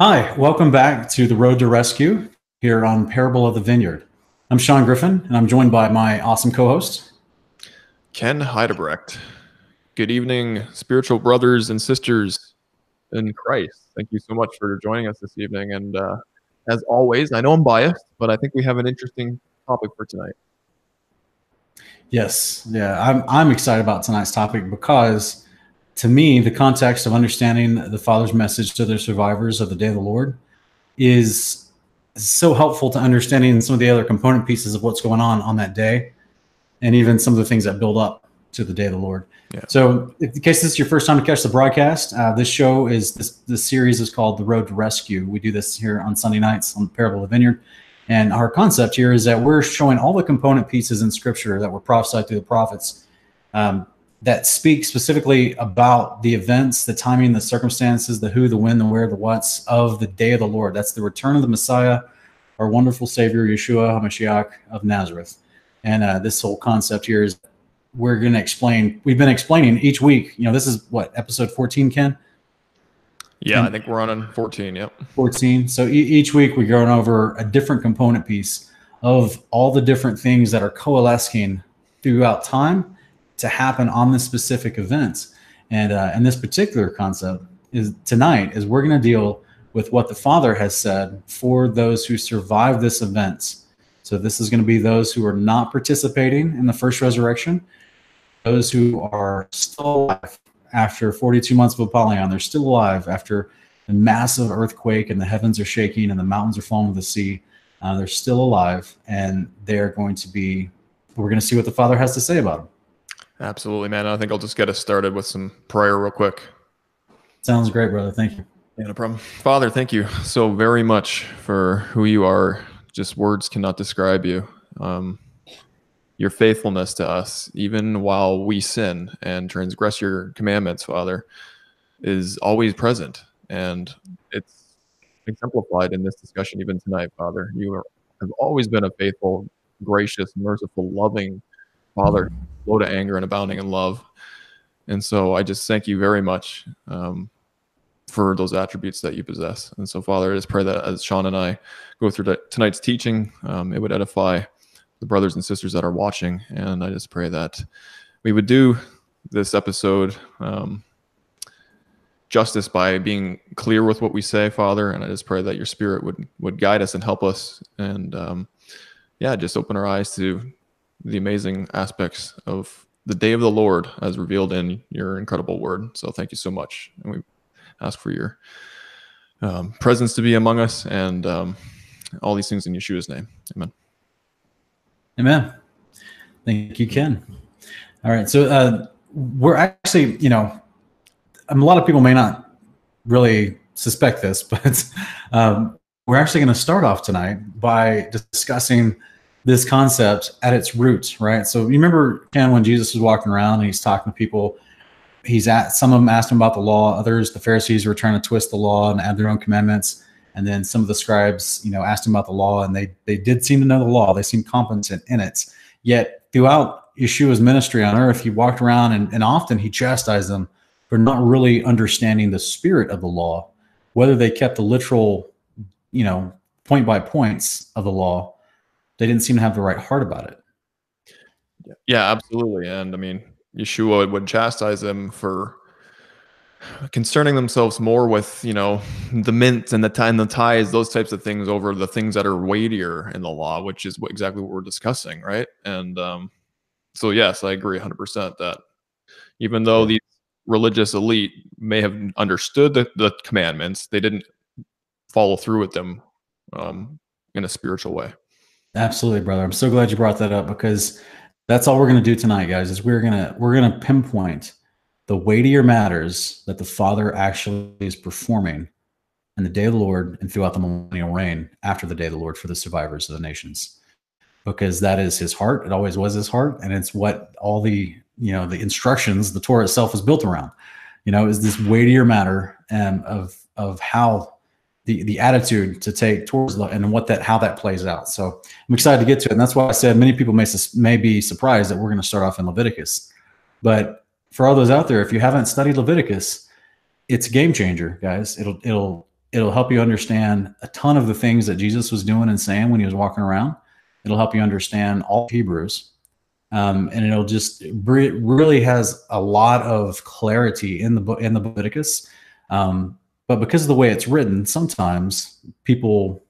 Hi, welcome back to the Road to Rescue here on Parable of the Vineyard. I'm Sean Griffin, and I'm joined by my awesome co-host, Ken Heidebrecht. Good evening, spiritual brothers and sisters in Christ. Thank you so much for joining us this evening. And uh, as always, I know I'm biased, but I think we have an interesting topic for tonight. Yes, yeah, I'm I'm excited about tonight's topic because to me, the context of understanding the Father's message to the survivors of the Day of the Lord is so helpful to understanding some of the other component pieces of what's going on on that day, and even some of the things that build up to the Day of the Lord. Yeah. So, in case this is your first time to catch the broadcast, uh, this show is this this series is called The Road to Rescue. We do this here on Sunday nights on the Parable of the Vineyard. And our concept here is that we're showing all the component pieces in Scripture that were prophesied through the prophets um, that speak specifically about the events, the timing, the circumstances, the who, the when, the where, the what's of the day of the Lord. That's the return of the Messiah, our wonderful Savior, Yeshua HaMashiach of Nazareth. And uh, this whole concept here is we're going to explain. We've been explaining each week. You know, this is what episode 14, Ken. Yeah, and I think we're on 14. Yep. 14. So e- each week we're going over a different component piece of all the different things that are coalescing throughout time to happen on the specific events. And uh, and this particular concept is tonight is we're going to deal with what the Father has said for those who survive this event. So this is going to be those who are not participating in the first resurrection, those who are still alive after 42 months of Apollyon. They're still alive after the massive earthquake and the heavens are shaking and the mountains are falling to the sea. Uh, they're still alive and they're going to be. We're going to see what the Father has to say about them. Absolutely, man. I think I'll just get us started with some prayer real quick. Sounds great, brother. Thank you. Yeah, no problem. Father, thank you so very much for who you are. Just words cannot describe you. Um, your faithfulness to us, even while we sin and transgress your commandments, Father, is always present. And it's exemplified in this discussion, even tonight, Father. You are, have always been a faithful, gracious, merciful, loving Father slow to anger and abounding in love. And so I just thank you very much um, for those attributes that you possess. And so, Father, I just pray that as Sean and I go through tonight's teaching, um, it would edify the brothers and sisters that are watching. And I just pray that we would do this episode um, justice by being clear with what we say, Father. And I just pray that your Spirit would would guide us and help us, and um, yeah, just open our eyes to the amazing aspects of the day of the Lord as revealed in your incredible word. So thank you so much. And we ask for your um, presence to be among us and um, all these things in Yeshua's name. Amen. Amen. Thank you, Ken. All right. So uh, we're actually, you know, a lot of people may not really suspect this, but um, we're actually going to start off tonight by discussing this concept at its roots, right? So you remember Ken when Jesus was walking around and he's talking to people. He's at some of them asked him about the law. Others, the Pharisees, were trying to twist the law and add their own commandments. And then some of the scribes, you know, asked him about the law, and they they did seem to know the law. They seemed competent in it. Yet throughout Yeshua's ministry on earth, he walked around and, and often he chastised them for not really understanding the spirit of the law, whether they kept the literal, you know, point by points of the law they didn't seem to have the right heart about it. Yeah, absolutely. And I mean, Yeshua would chastise them for concerning themselves more with, you know, the mint and the tie and the ties, those types of things over the things that are weightier in the law, which is what, exactly what we're discussing, right? And um, so, yes, I agree 100% that even though the religious elite may have understood the, the commandments, they didn't follow through with them um, in a spiritual way. Absolutely, brother. I'm so glad you brought that up because that's all we're going to do tonight, guys. Is we're gonna we're gonna pinpoint the weightier matters that the Father actually is performing in the day of the Lord and throughout the millennial reign after the day of the Lord for the survivors of the nations, because that is His heart. It always was His heart, and it's what all the you know the instructions, the Torah itself, is built around. You know, is this weightier matter um, of of how the the attitude to take towards the, and what that how that plays out. So I'm excited to get to it, and that's why I said many people may may be surprised that we're going to start off in Leviticus. But for all those out there, if you haven't studied Leviticus, it's a game changer, guys. It'll it'll it'll help you understand a ton of the things that Jesus was doing and saying when he was walking around. It'll help you understand all Hebrews. Um, and it'll just it really has a lot of clarity in the book in the Leviticus. Um, but because of the way it's written, sometimes people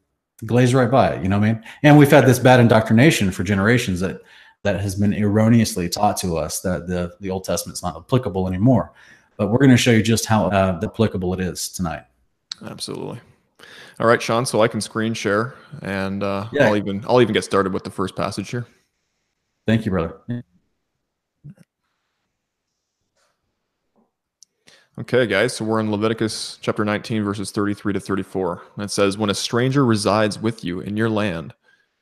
glaze right by it. You know what I mean? And we've had this bad indoctrination for generations that that has been erroneously taught to us that the the Old Testament's not applicable anymore. But we're going to show you just how uh, applicable it is tonight. Absolutely. All right, Sean. So I can screen share, and uh, yeah. I'll even I'll even get started with the first passage here. Thank you, brother. Okay, guys. So we're in Leviticus chapter 19, verses 33 to 34. And it says, "When a stranger resides with you in your land,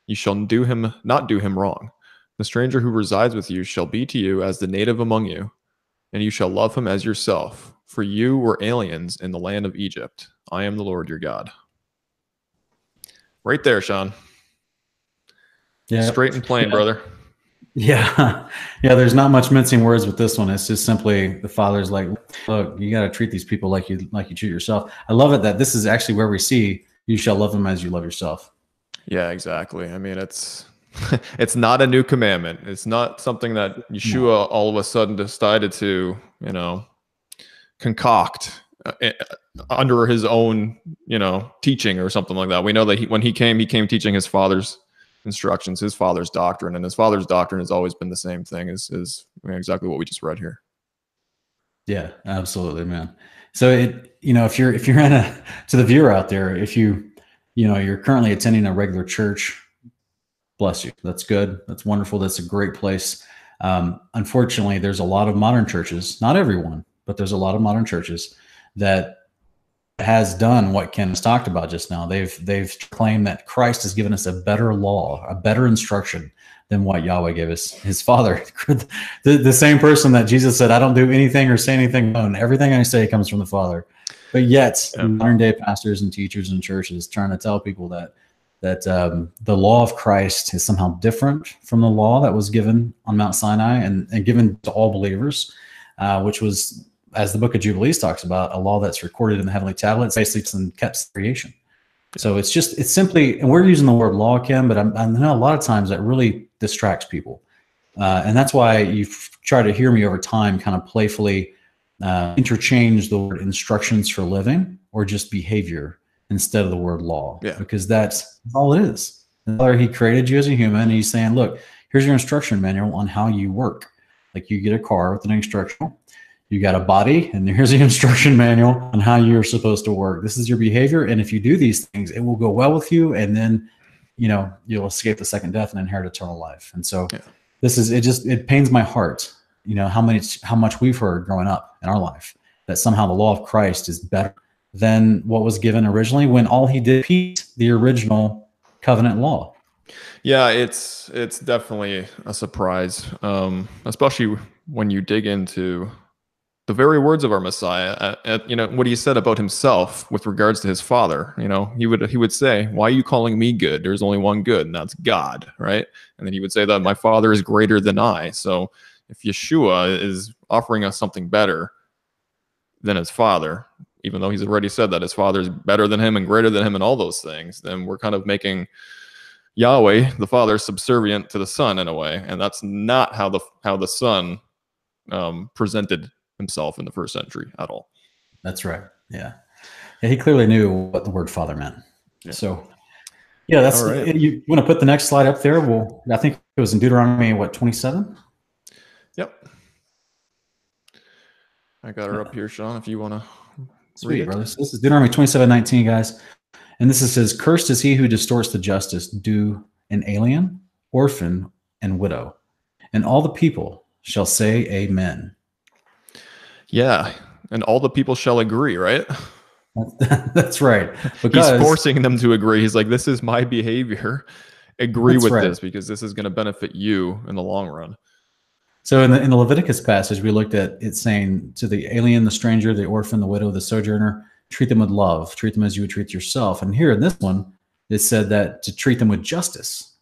you shall do him not do him wrong. The stranger who resides with you shall be to you as the native among you, and you shall love him as yourself. For you were aliens in the land of Egypt. I am the Lord your God." Right there, Sean. Yeah. Straight and plain, yeah. brother. Yeah. Yeah. There's not much mincing words with this one. It's just simply the father's like, look, you got to treat these people like you, like you treat yourself. I love it that this is actually where we see you shall love them as you love yourself. Yeah, exactly. I mean, it's, it's not a new commandment. It's not something that Yeshua all of a sudden decided to, you know, concoct uh, uh, under his own, you know, teaching or something like that. We know that he, when he came, he came teaching his father's instructions, his father's doctrine, and his father's doctrine has always been the same thing. Is is exactly what we just read here. Yeah, absolutely, man. So it, you know, if you're if you're in a to the viewer out there, if you, you know, you're currently attending a regular church, bless you. That's good. That's wonderful. That's a great place. Um, unfortunately, there's a lot of modern churches, not everyone, but there's a lot of modern churches that has done what Ken has talked about just now. They've they've claimed that Christ has given us a better law, a better instruction than what Yahweh gave us, his father. the, the same person that Jesus said, I don't do anything or say anything alone. Everything I say comes from the Father. But yet, yeah. modern day pastors and teachers and churches trying to tell people that that um, the law of Christ is somehow different from the law that was given on Mount Sinai and, and given to all believers, uh, which was as the book of Jubilees talks about, a law that's recorded in the heavenly tablets, basically some kept creation. So it's just, it's simply, and we're using the word law, Ken, but I'm, I know a lot of times that really distracts people. Uh, and that's why you've tried to hear me over time kind of playfully uh, interchange the word instructions for living or just behavior instead of the word law. Yeah. Because that's all it is. He created you as a human and he's saying, look, here's your instruction manual on how you work. Like you get a car with an instructional you got a body and here's the instruction manual on how you're supposed to work. This is your behavior and if you do these things it will go well with you and then you know you'll escape the second death and inherit eternal life. And so yeah. this is it just it pains my heart you know how many how much we've heard growing up in our life that somehow the law of christ is better than what was given originally when all he did the original covenant law. Yeah it's it's definitely a surprise um especially when you dig into the very words of our Messiah, uh, uh, you know, what he said about himself with regards to his father, you know, he would he would say, "Why are you calling me good? There's only one good, and that's God, right?" And then he would say that my father is greater than I. So if Yeshua is offering us something better than his father, even though he's already said that his father is better than him and greater than him and all those things, then we're kind of making Yahweh, the Father, subservient to the Son in a way, and that's not how the how the Son um, presented himself in the first century at all. That's right. Yeah. yeah he clearly knew what the word father meant. Yeah. So, yeah, that's right. you, want to put the next slide up there? Well, I think it was in Deuteronomy, what, 27? Yep. I got her up here, Sean, if you want to. Sweet, brothers. This is Deuteronomy 27 19, guys. And this is says, Cursed is he who distorts the justice due an alien, orphan, and widow. And all the people shall say, Amen. Yeah, and all the people shall agree, right? That's right. Because he's forcing them to agree. He's like, "This is my behavior. Agree with right. this because this is going to benefit you in the long run." So in the in the Leviticus passage, we looked at it saying to the alien, the stranger, the orphan, the widow, the sojourner, treat them with love, treat them as you would treat yourself. And here in this one, it said that to treat them with justice,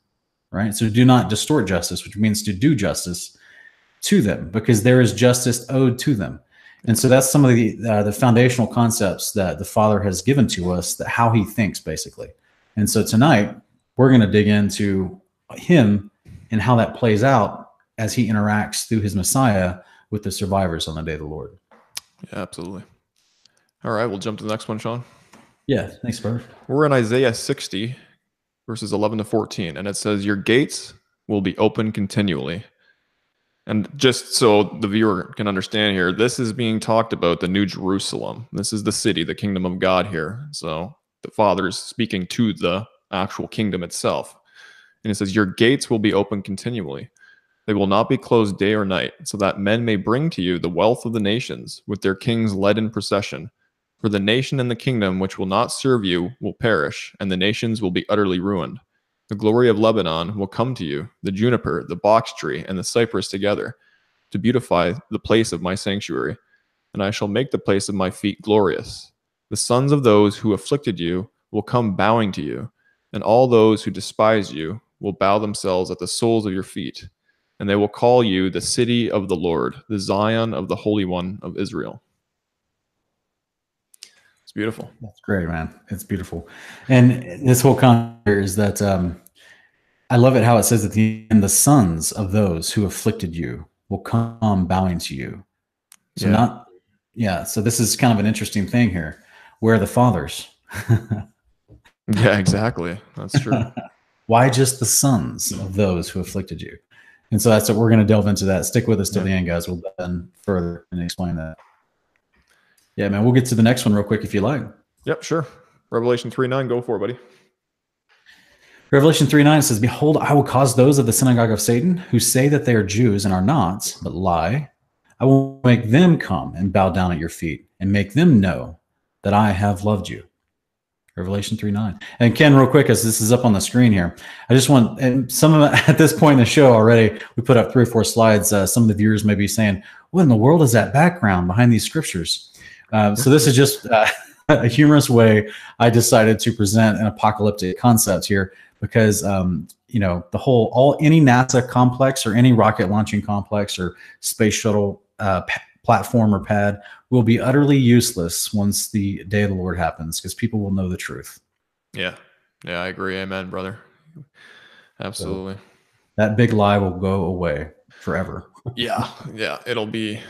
right? So do not distort justice, which means to do justice to them, because there is justice owed to them. And so that's some of the uh, the foundational concepts that the Father has given to us, that how He thinks, basically. And so tonight we're going to dig into Him and how that plays out as He interacts through His Messiah with the survivors on the day of the Lord. Yeah, absolutely. All right, we'll jump to the next one, Sean. Yeah, thanks, brother. We're in Isaiah 60, verses 11 to 14, and it says, Your gates will be open continually. And just so the viewer can understand here, this is being talked about the New Jerusalem. This is the city, the kingdom of God here. So the Father is speaking to the actual kingdom itself. And it says, Your gates will be open continually. They will not be closed day or night, so that men may bring to you the wealth of the nations, with their kings led in procession. For the nation and the kingdom which will not serve you will perish, and the nations will be utterly ruined. The glory of Lebanon will come to you, the juniper, the box tree, and the cypress together, to beautify the place of my sanctuary. And I shall make the place of my feet glorious. The sons of those who afflicted you will come bowing to you, and all those who despise you will bow themselves at the soles of your feet. And they will call you the city of the Lord, the Zion of the Holy One of Israel beautiful. That's great, man. It's beautiful. And this whole concept is that um, I love it how it says at the end, the sons of those who afflicted you will come bowing to you. So yeah. not, yeah. So this is kind of an interesting thing here. Where are the fathers? yeah, exactly. That's true. Why just the sons of those who afflicted you? And so that's what we're going to delve into that. Stick with us till yeah. the end, guys. We'll then further and explain that. Yeah, man. We'll get to the next one real quick if you like. Yep, sure. Revelation 3 9, go for it, buddy. Revelation 3 9 says, Behold, I will cause those of the synagogue of Satan who say that they are Jews and are not, but lie. I will make them come and bow down at your feet and make them know that I have loved you. Revelation 3 9. And Ken, real quick, as this is up on the screen here, I just want, and some of at this point in the show already, we put up three or four slides. Uh, some of the viewers may be saying, What in the world is that background behind these scriptures? Um, so this is just uh, a humorous way I decided to present an apocalyptic concept here because um, you know the whole all any NASA complex or any rocket launching complex or space shuttle uh, p- platform or pad will be utterly useless once the day of the Lord happens because people will know the truth. Yeah, yeah, I agree. Amen, brother. Absolutely. So that big lie will go away forever. yeah, yeah, it'll be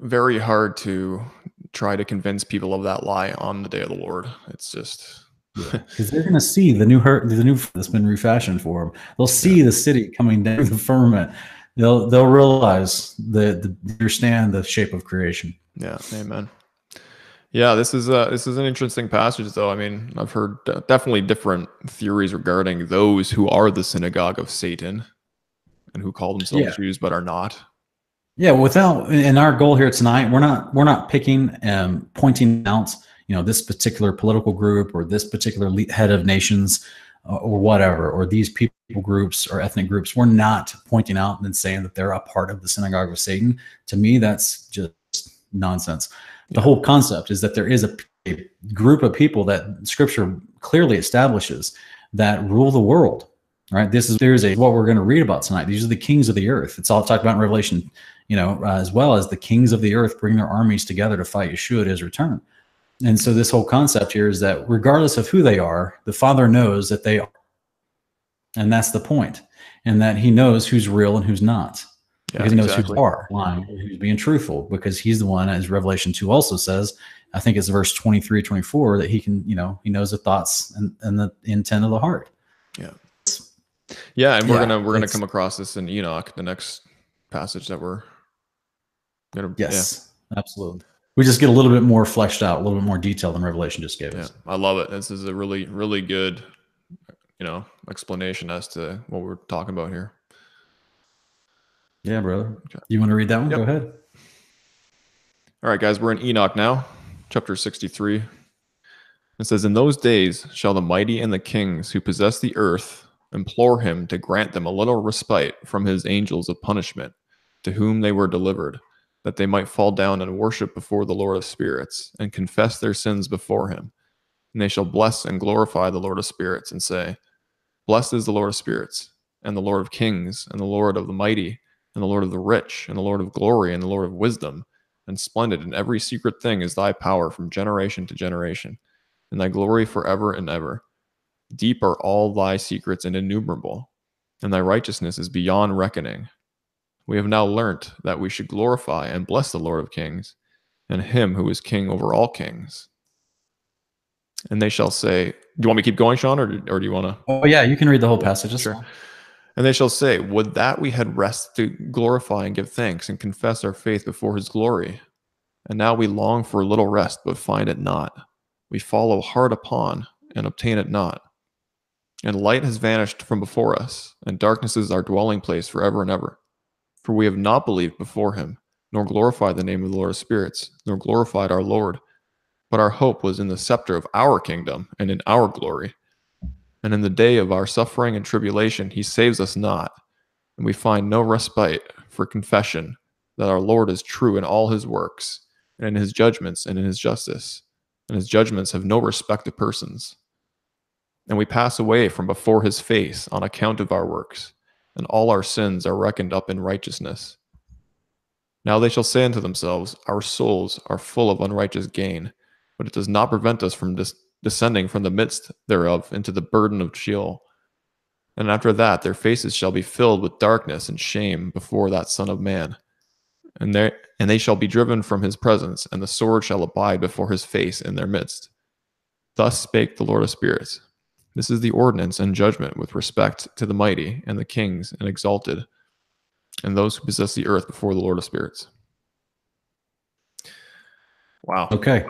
very hard to try to convince people of that lie on the day of the Lord. It's just because they're going to see the new hurt, the new that's been refashioned for them. They'll see yeah. the city coming down the firmament. They'll they'll realize the, the understand the shape of creation. Yeah, amen. Yeah, this is uh this is an interesting passage, though. I mean, I've heard definitely different theories regarding those who are the synagogue of Satan and who call themselves yeah. Jews but are not. Yeah, without and our goal here tonight, we're not we're not picking um pointing out you know this particular political group or this particular head of nations uh, or whatever or these people groups or ethnic groups. We're not pointing out and saying that they're a part of the synagogue of Satan. To me, that's just nonsense. The whole concept is that there is a, a group of people that Scripture clearly establishes that rule the world right this is there's a what we're going to read about tonight these are the kings of the earth it's all talked about in revelation you know, uh, as well as the kings of the earth bring their armies together to fight Yeshua at his return. And so this whole concept here is that regardless of who they are, the Father knows that they are. And that's the point. And that he knows who's real and who's not. Yeah, because he knows exactly. who are lying, who's being truthful, because he's the one, as Revelation 2 also says, I think it's verse 23, 24, that he can, you know, he knows the thoughts and, and the intent of the heart. Yeah. Yeah, and we're yeah, gonna we're gonna come across this in Enoch, the next passage that we're Gonna, yes, yeah. absolutely. We just get a little bit more fleshed out, a little bit more detail than Revelation just gave yeah, us. I love it. This is a really, really good, you know, explanation as to what we're talking about here. Yeah, brother. Okay. You want to read that one? Yep. Go ahead. All right, guys, we're in Enoch now, chapter 63. It says, In those days shall the mighty and the kings who possess the earth implore him to grant them a little respite from his angels of punishment, to whom they were delivered that they might fall down and worship before the Lord of spirits and confess their sins before him. And they shall bless and glorify the Lord of spirits and say, Blessed is the Lord of spirits, and the Lord of kings, and the Lord of the mighty, and the Lord of the rich, and the Lord of glory, and the Lord of wisdom, and splendid in every secret thing is thy power from generation to generation, and thy glory forever and ever. Deep are all thy secrets and innumerable, and thy righteousness is beyond reckoning. We have now learnt that we should glorify and bless the Lord of kings, and him who is king over all kings. And they shall say, Do you want me to keep going, Sean, or, or do you want to? Oh, yeah, you can read the whole passage. Sure. And they shall say, Would that we had rest to glorify and give thanks and confess our faith before his glory. And now we long for a little rest, but find it not. We follow hard upon and obtain it not. And light has vanished from before us, and darkness is our dwelling place forever and ever. For we have not believed before him, nor glorified the name of the Lord of spirits, nor glorified our Lord. But our hope was in the scepter of our kingdom and in our glory. And in the day of our suffering and tribulation, he saves us not. And we find no respite for confession that our Lord is true in all his works, and in his judgments and in his justice. And his judgments have no respect of persons. And we pass away from before his face on account of our works, and all our sins are reckoned up in righteousness. Now they shall say unto themselves, Our souls are full of unrighteous gain, but it does not prevent us from dis- descending from the midst thereof into the burden of Sheol. And after that, their faces shall be filled with darkness and shame before that Son of Man. And they, and they shall be driven from his presence, and the sword shall abide before his face in their midst. Thus spake the Lord of spirits. This is the ordinance and judgment with respect to the mighty and the kings and exalted, and those who possess the earth before the Lord of spirits. Wow. Okay.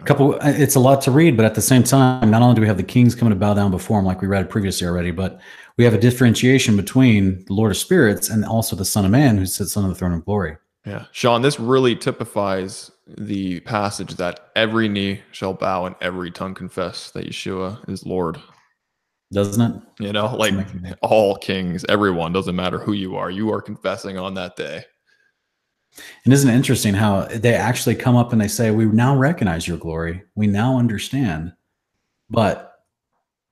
A couple it's a lot to read, but at the same time, not only do we have the kings coming to bow down before him like we read previously already, but we have a differentiation between the Lord of Spirits and also the Son of Man who sits on the throne of glory. Yeah. Sean, this really typifies the passage that every knee shall bow and every tongue confess that Yeshua is Lord. Doesn't it? You know, like all kings, everyone, doesn't matter who you are, you are confessing on that day. And isn't it interesting how they actually come up and they say, We now recognize your glory. We now understand. But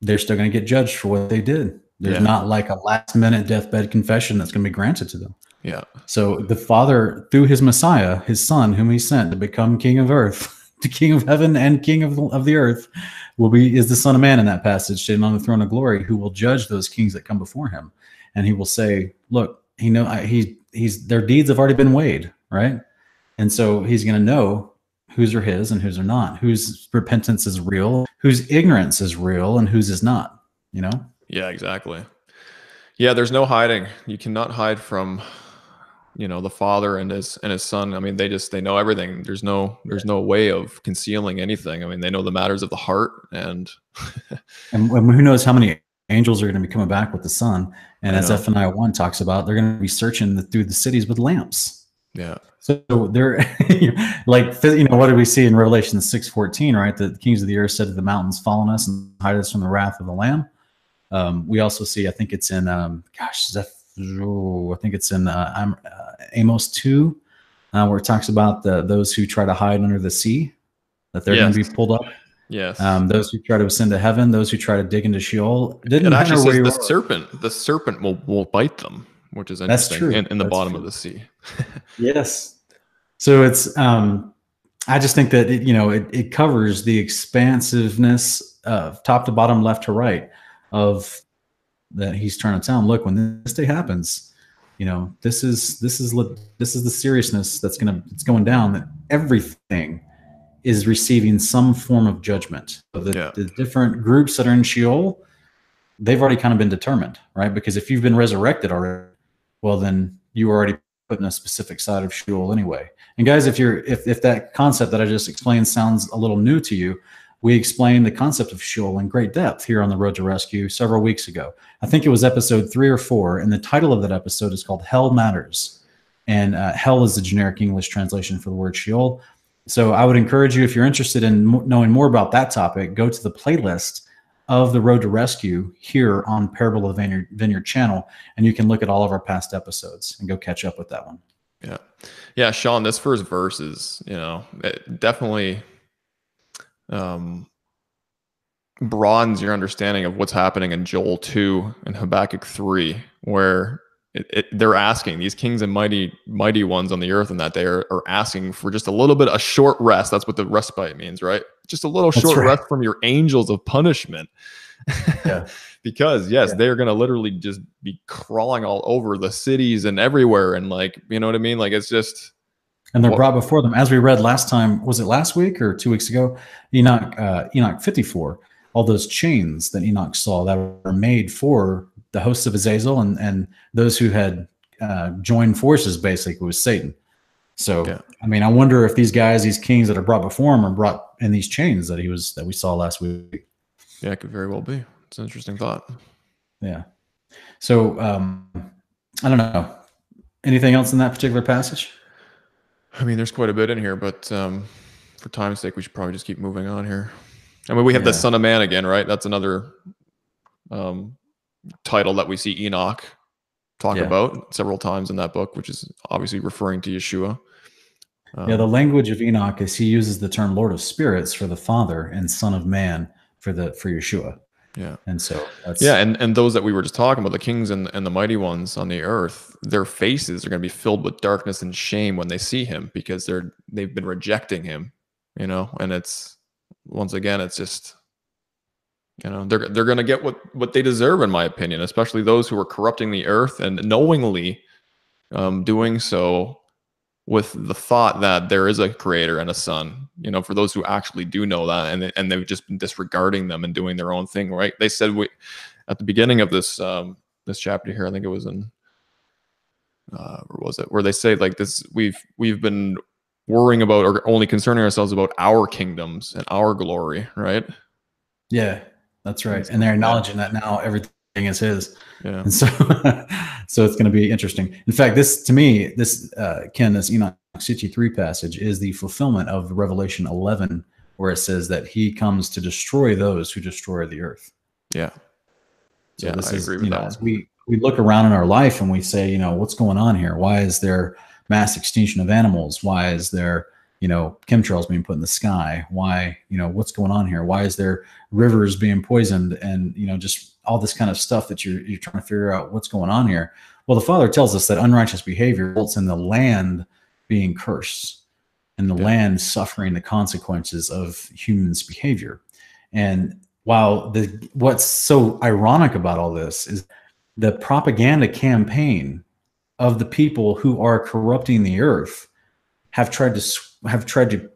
they're still going to get judged for what they did. There's yeah. not like a last minute deathbed confession that's going to be granted to them. Yeah. So the Father, through his Messiah, his Son, whom he sent to become King of earth, the King of heaven and King of the, of the earth, will be is the Son of Man in that passage, sitting on the throne of glory, who will judge those kings that come before him. And he will say, Look, he know he he's their deeds have already been weighed right? And so he's going to know whose are his and whose are not, whose repentance is real, whose ignorance is real, and whose is not, you know? Yeah, exactly. Yeah, there's no hiding. You cannot hide from you know the father and his and his son i mean they just they know everything there's no there's no way of concealing anything i mean they know the matters of the heart and and who knows how many angels are going to be coming back with the son and as zephaniah 1 talks about they're going to be searching the, through the cities with lamps yeah. So they're like you know what do we see in Revelation six fourteen right? The kings of the earth said to the mountains, "Follow us and hide us from the wrath of the Lamb." Um, we also see, I think it's in, um, gosh, Zeph, oh, I think it's in uh, uh, Amos two, uh, where it talks about the those who try to hide under the sea, that they're yes. going to be pulled up. Yes. Um, those who try to ascend to heaven, those who try to dig into Sheol. Didn't it actually says the serpent. The serpent will will bite them which is interesting. That's true. In, in the That's bottom true. of the sea. yes. So it's um I just think that it, you know it, it covers the expansiveness of top to bottom, left to right of that he's trying to tell him, look, when this day happens, you know, this is this is this is the seriousness that's gonna it's going down that everything is receiving some form of judgment. So the, yeah. the different groups that are in Sheol, they've already kind of been determined, right? Because if you've been resurrected already, well then you already put in a specific side of Sheol anyway. And guys, if you're if if that concept that I just explained sounds a little new to you, we explained the concept of Sheol in great depth here on the Road to Rescue several weeks ago. I think it was episode three or four, and the title of that episode is called Hell Matters. And uh, hell is the generic English translation for the word Sheol. So I would encourage you, if you're interested in knowing more about that topic, go to the playlist of the Road to Rescue here on Parable of the Vineyard, Vineyard channel, and you can look at all of our past episodes and go catch up with that one. Yeah, yeah, Sean. This first verse is, you know, definitely um, broadens your understanding of what's happening in Joel two and Habakkuk three, where it, it, they're asking these kings and mighty mighty ones on the earth and that they are, are asking for just a little bit a short rest that's what the respite means right just a little short right. rest from your angels of punishment yeah. because yes yeah. they're going to literally just be crawling all over the cities and everywhere and like you know what i mean like it's just and they're well, brought before them as we read last time was it last week or two weeks ago enoch uh, enoch 54 all those chains that enoch saw that were made for the hosts of Azazel and and those who had uh, joined forces basically with Satan. So yeah. I mean, I wonder if these guys, these kings that are brought before him, are brought in these chains that he was that we saw last week. Yeah, it could very well be. It's an interesting thought. Yeah. So um, I don't know. Anything else in that particular passage? I mean, there's quite a bit in here, but um, for time's sake, we should probably just keep moving on here. I mean, we have yeah. the Son of Man again, right? That's another um, title that we see Enoch talk yeah. about several times in that book, which is obviously referring to Yeshua. Um, yeah, the language of Enoch is he uses the term Lord of Spirits for the Father and Son of Man for the for Yeshua. Yeah. And so Yeah, and, and those that we were just talking about, the kings and, and the mighty ones on the earth, their faces are going to be filled with darkness and shame when they see him because they're they've been rejecting him, you know, and it's once again, it's just you know, they're they're going to get what what they deserve, in my opinion. Especially those who are corrupting the earth and knowingly um, doing so with the thought that there is a creator and a son. You know, for those who actually do know that, and and they've just been disregarding them and doing their own thing. Right? They said we at the beginning of this um, this chapter here. I think it was in uh, where was it? Where they say like this: we've we've been worrying about or only concerning ourselves about our kingdoms and our glory. Right? Yeah. That's right. And they're acknowledging that now everything is his. Yeah. And so, so it's going to be interesting. In fact, this to me, this uh, Ken, this Enoch 63 passage is the fulfillment of Revelation 11, where it says that he comes to destroy those who destroy the earth. Yeah. So yeah, this I is, you know, we we look around in our life and we say, you know, what's going on here? Why is there mass extinction of animals? Why is there you know chemtrails being put in the sky why you know what's going on here why is there rivers being poisoned and you know just all this kind of stuff that you're you're trying to figure out what's going on here well the father tells us that unrighteous behavior results in the land being cursed and the yeah. land suffering the consequences of humans behavior and while the what's so ironic about all this is the propaganda campaign of the people who are corrupting the earth have tried to have tried to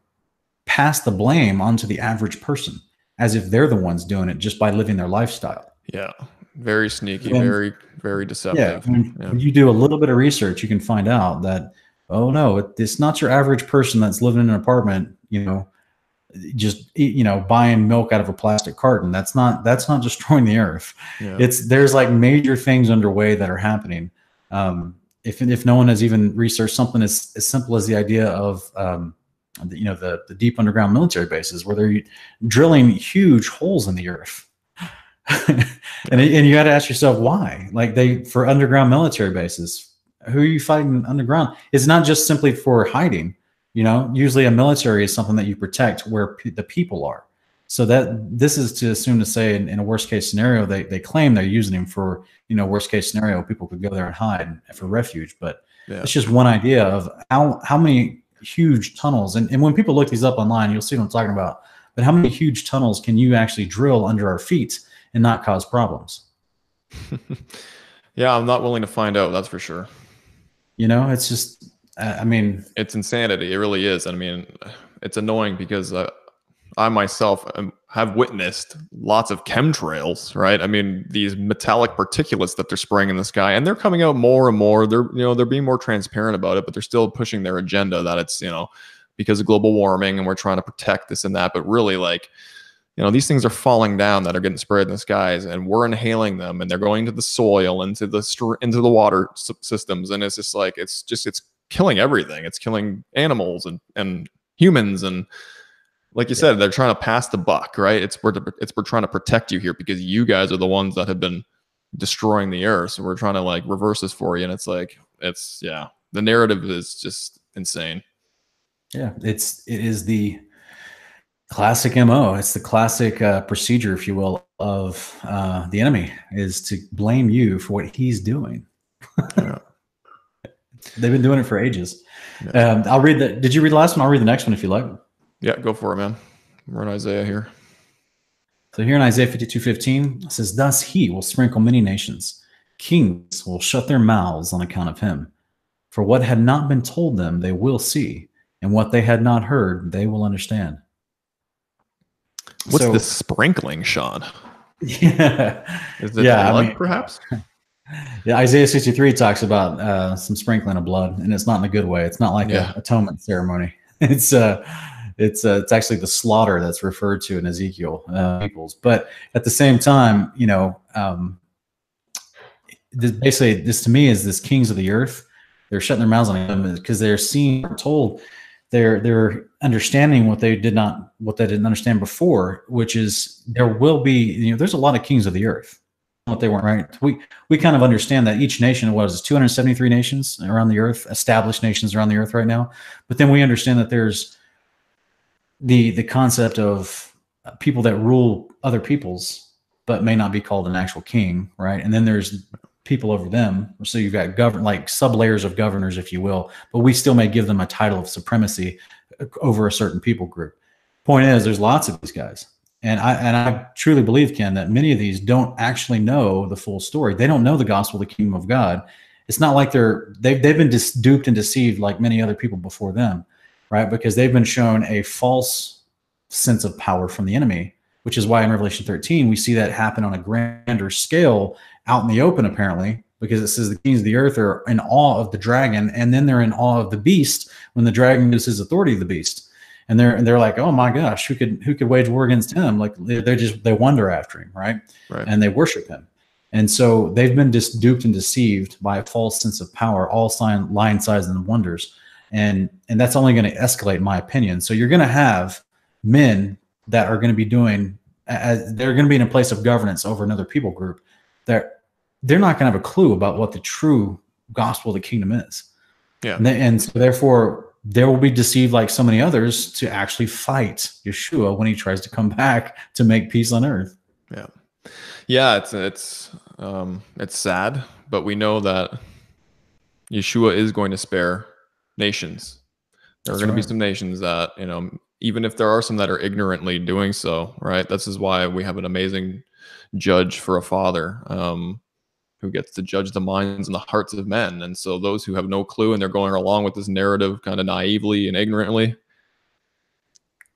pass the blame onto the average person as if they're the ones doing it just by living their lifestyle. Yeah. Very sneaky, and, very, very deceptive. Yeah, when, yeah. you do a little bit of research, you can find out that, oh no, it, it's not your average person that's living in an apartment, you know, just you know buying milk out of a plastic carton that's not that's not destroying the earth yeah. it's there's like major things underway that are happening um, if if no one has even researched something as, as simple as the idea of um, the, you know the, the deep underground military bases where they're drilling huge holes in the earth and, and you got to ask yourself why like they for underground military bases who are you fighting underground it's not just simply for hiding you know usually a military is something that you protect where the people are so that this is to assume to say in, in, a worst case scenario, they, they claim they're using him for, you know, worst case scenario, people could go there and hide for refuge. But yeah. it's just one idea of how, how many huge tunnels. And, and when people look these up online, you'll see what I'm talking about. But how many huge tunnels can you actually drill under our feet and not cause problems? yeah, I'm not willing to find out. That's for sure. You know, it's just, I mean, it's insanity. It really is. I mean, it's annoying because uh, I myself have witnessed lots of chemtrails, right? I mean, these metallic particulates that they're spraying in the sky, and they're coming out more and more. They're, you know, they're being more transparent about it, but they're still pushing their agenda that it's, you know, because of global warming and we're trying to protect this and that. But really, like, you know, these things are falling down that are getting sprayed in the skies, and we're inhaling them, and they're going to the soil, into the into the water systems, and it's just like it's just it's killing everything. It's killing animals and and humans and like you yeah. said, they're trying to pass the buck, right? It's we're it's we're trying to protect you here because you guys are the ones that have been destroying the earth. So we're trying to like reverse this for you, and it's like it's yeah, the narrative is just insane. Yeah, it's it is the classic mo. It's the classic uh, procedure, if you will, of uh, the enemy is to blame you for what he's doing. Yeah. They've been doing it for ages. Yeah. Um, I'll read the. Did you read the last one? I'll read the next one if you like. Yeah, go for it, man. We're in Isaiah here. So here in Isaiah 52 15, it says, Thus he will sprinkle many nations. Kings will shut their mouths on account of him. For what had not been told them, they will see, and what they had not heard, they will understand. What's so, the sprinkling, Sean? Yeah. Is it yeah, blood, I mean, perhaps? Yeah, Isaiah 63 talks about uh, some sprinkling of blood, and it's not in a good way. It's not like yeah. a atonement ceremony. It's uh it's uh, it's actually the slaughter that's referred to in Ezekiel uh, peoples. But at the same time, you know, um, this, basically, this to me is this kings of the earth. They're shutting their mouths on him because they're seeing, told, they're they're understanding what they did not what they didn't understand before, which is there will be you know there's a lot of kings of the earth. What they weren't right. We we kind of understand that each nation was 273 nations around the earth, established nations around the earth right now. But then we understand that there's the the concept of people that rule other peoples but may not be called an actual king right and then there's people over them. So you've got govern like sub layers of governors if you will but we still may give them a title of supremacy uh, over a certain people group. Point is there's lots of these guys. And i and i truly believe ken that many of these don't actually know the full story. They don't know the gospel of the kingdom of god. It's not like they're they've, they've been dis- duped and deceived like many other people before them right? Because they've been shown a false sense of power from the enemy, which is why in Revelation 13 we see that happen on a grander scale out in the open, apparently, because it says the kings of the earth are in awe of the dragon, and then they're in awe of the beast when the dragon gives his authority to the beast. And they're and they're like, oh my gosh, who could who could wage war against him? Like they just they wonder after him, right? Right. And they worship him. And so they've been just duped and deceived by a false sense of power, all sign, line, signs, and wonders and and that's only going to escalate in my opinion so you're going to have men that are going to be doing as they're going to be in a place of governance over another people group that they're not going to have a clue about what the true gospel of the kingdom is yeah and, they, and so therefore they will be deceived like so many others to actually fight yeshua when he tries to come back to make peace on earth yeah yeah it's it's um it's sad but we know that yeshua is going to spare nations. There are going right. to be some nations that, you know, even if there are some that are ignorantly doing so, right? This is why we have an amazing judge for a father um, who gets to judge the minds and the hearts of men. And so those who have no clue and they're going along with this narrative kind of naively and ignorantly,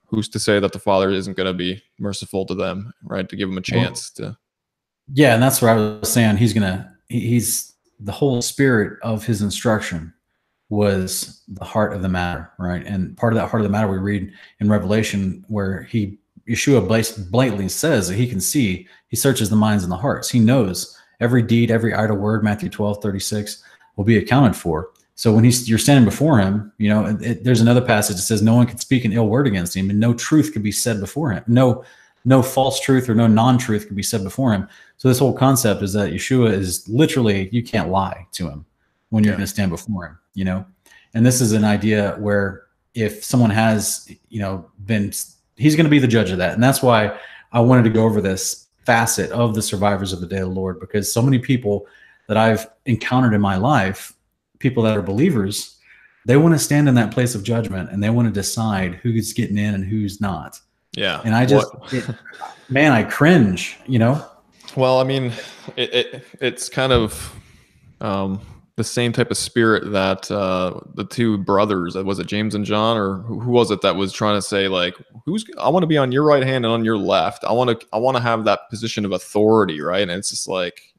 who's to say that the father isn't going to be merciful to them, right? To give them a chance to. Yeah. And that's what I was saying. He's going to, he's the whole spirit of his instruction was the heart of the matter, right? And part of that heart of the matter we read in Revelation, where he Yeshua blatantly says that he can see, he searches the minds and the hearts. He knows every deed, every idle word, Matthew 12, 36, will be accounted for. So when he's you're standing before him, you know, it, it, there's another passage that says no one can speak an ill word against him, and no truth can be said before him. No, no false truth or no non-truth can be said before him. So this whole concept is that Yeshua is literally you can't lie to him when you're yeah. going to stand before him, you know? And this is an idea where if someone has, you know, been, he's going to be the judge of that. And that's why I wanted to go over this facet of the survivors of the day of the Lord, because so many people that I've encountered in my life, people that are believers, they want to stand in that place of judgment and they want to decide who's getting in and who's not. Yeah. And I just, it, man, I cringe, you know? Well, I mean, it, it it's kind of, um, the same type of spirit that uh, the two brothers, uh, was it James and John, or who, who was it that was trying to say like, who's I want to be on your right hand and on your left. I want to I want to have that position of authority, right? And it's just like,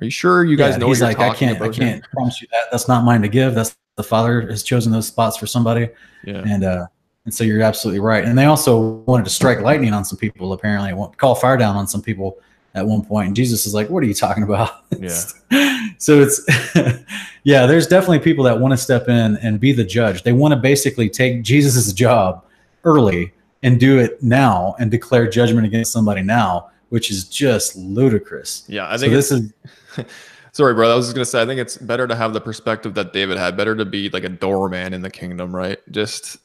are you sure you guys yeah, know? He's like, I can't, I can't promise you that. That's not mine to give. That's the Father has chosen those spots for somebody. Yeah. And uh, and so you're absolutely right. And they also wanted to strike lightning on some people. Apparently, call fire down on some people at one point and jesus is like what are you talking about? Yeah. So it's yeah there's definitely people that want to step in and be the judge. They want to basically take jesus's job early and do it now and declare judgment against somebody now which is just ludicrous. Yeah i think so this is sorry bro i was just gonna say i think it's better to have the perspective that david had better to be like a doorman in the kingdom right? Just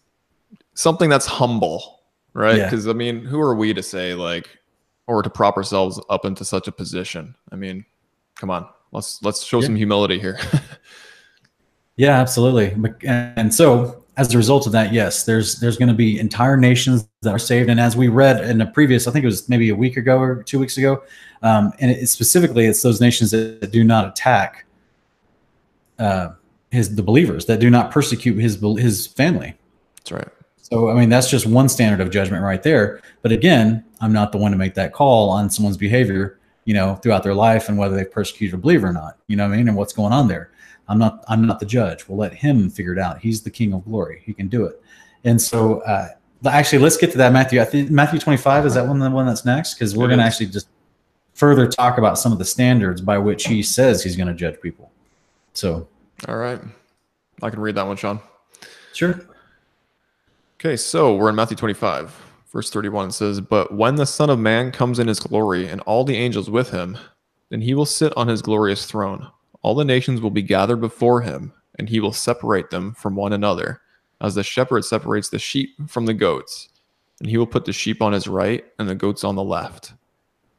something that's humble right? Because yeah. i mean who are we to say like or to prop ourselves up into such a position. I mean, come on. let's let's show yeah. some humility here. yeah, absolutely. And so as a result of that, yes, there's there's going to be entire nations that are saved. And as we read in a previous, I think it was maybe a week ago or two weeks ago, um, and it, specifically, it's those nations that, do not attack uh, his the believers that do not persecute his his family. That's right. So I mean, that's just one standard of judgment right there. But again, I'm not the one to make that call on someone's behavior, you know, throughout their life and whether they've persecuted a believer or not. You know what I mean? And what's going on there. I'm not I'm not the judge. We'll let him figure it out. He's the King of Glory. He can do it. And so, uh, actually, let's get to that Matthew. I think Matthew 25 is that one the one that's next because we're going to actually just further talk about some of the standards by which he says he's going to judge people. So, all right, I can read that one, Sean. Sure. Okay, so we're in Matthew 25, verse 31. It says, But when the Son of Man comes in his glory and all the angels with him, then he will sit on his glorious throne. All the nations will be gathered before him, and he will separate them from one another, as the shepherd separates the sheep from the goats. And he will put the sheep on his right and the goats on the left.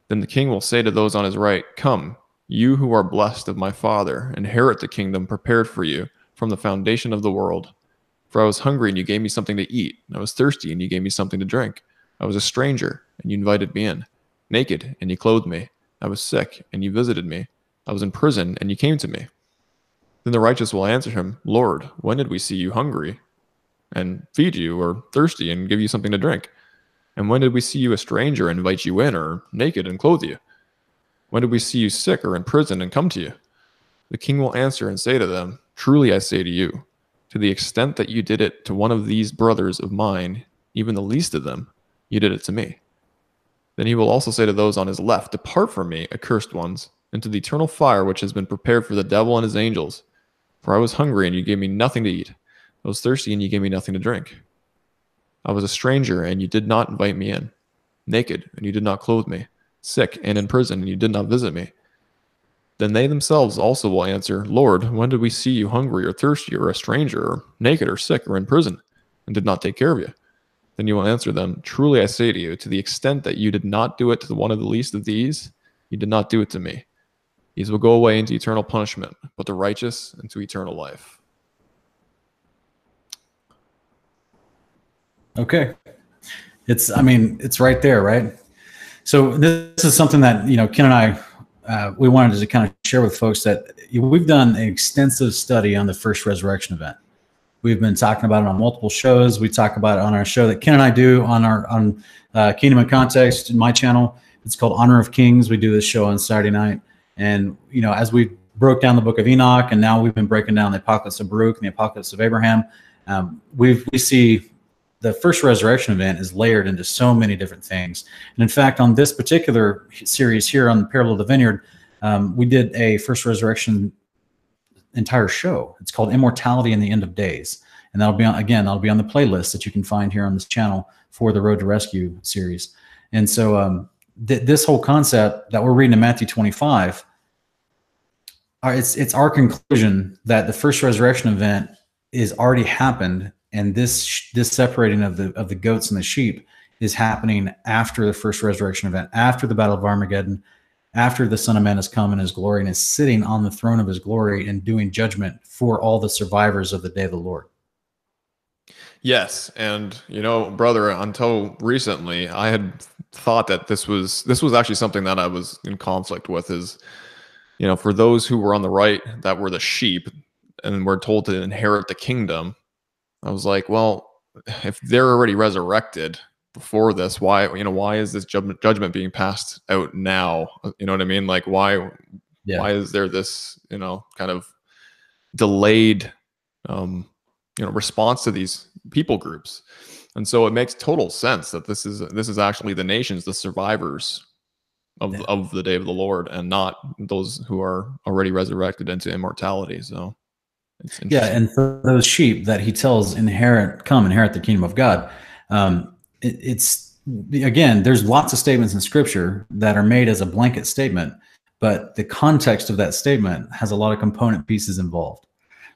Then the king will say to those on his right, Come, you who are blessed of my Father, inherit the kingdom prepared for you from the foundation of the world. For I was hungry, and you gave me something to eat. I was thirsty, and you gave me something to drink. I was a stranger, and you invited me in. Naked, and you clothed me. I was sick, and you visited me. I was in prison, and you came to me. Then the righteous will answer him, Lord, when did we see you hungry and feed you, or thirsty and give you something to drink? And when did we see you a stranger and invite you in, or naked and clothe you? When did we see you sick or in prison and come to you? The king will answer and say to them, Truly I say to you, to the extent that you did it to one of these brothers of mine, even the least of them, you did it to me. Then he will also say to those on his left, Depart from me, accursed ones into the eternal fire which has been prepared for the devil and his angels. For I was hungry, and you gave me nothing to eat. I was thirsty, and you gave me nothing to drink. I was a stranger, and you did not invite me in. Naked, and you did not clothe me. Sick, and in prison, and you did not visit me. Then they themselves also will answer, Lord, when did we see you hungry or thirsty or a stranger or naked or sick or in prison and did not take care of you? Then you will answer them, Truly I say to you, to the extent that you did not do it to the one of the least of these, you did not do it to me. These will go away into eternal punishment, but the righteous into eternal life. Okay. It's, I mean, it's right there, right? So this is something that, you know, Ken and I, uh, we wanted to kind of share with folks that we've done an extensive study on the first resurrection event. We've been talking about it on multiple shows. We talk about it on our show that Ken and I do on our on uh, Kingdom in Context in my channel. It's called Honor of Kings. We do this show on Saturday night. And, you know, as we broke down the book of Enoch and now we've been breaking down the apocalypse of Baruch and the apocalypse of Abraham, um, we we see the first resurrection event is layered into so many different things. And in fact, on this particular series here on the Parable of the Vineyard, um, we did a first resurrection entire show. It's called Immortality in the End of Days. And that'll be on, again, that'll be on the playlist that you can find here on this channel for the Road to Rescue series. And so um, th- this whole concept that we're reading in Matthew 25, uh, it's it's our conclusion that the first resurrection event is already happened, and this this separating of the of the goats and the sheep is happening after the first resurrection event, after the battle of Armageddon, after the Son of Man has come in his glory and is sitting on the throne of his glory and doing judgment for all the survivors of the day of the Lord. Yes, and you know, brother, until recently, I had thought that this was this was actually something that I was in conflict with. Is you know, for those who were on the right that were the sheep and were told to inherit the kingdom, I was like, well, if they're already resurrected before this, why you know why is this judgment being passed out now? You know what I mean? Like why yeah. why is there this you know kind of delayed um, you know response to these people groups and so it makes total sense that this is this is actually the nations the survivors of, yeah. of the day of the lord and not those who are already resurrected into immortality so yeah and for those sheep that he tells inherit come inherit the kingdom of god um, it, it's again there's lots of statements in scripture that are made as a blanket statement but the context of that statement has a lot of component pieces involved.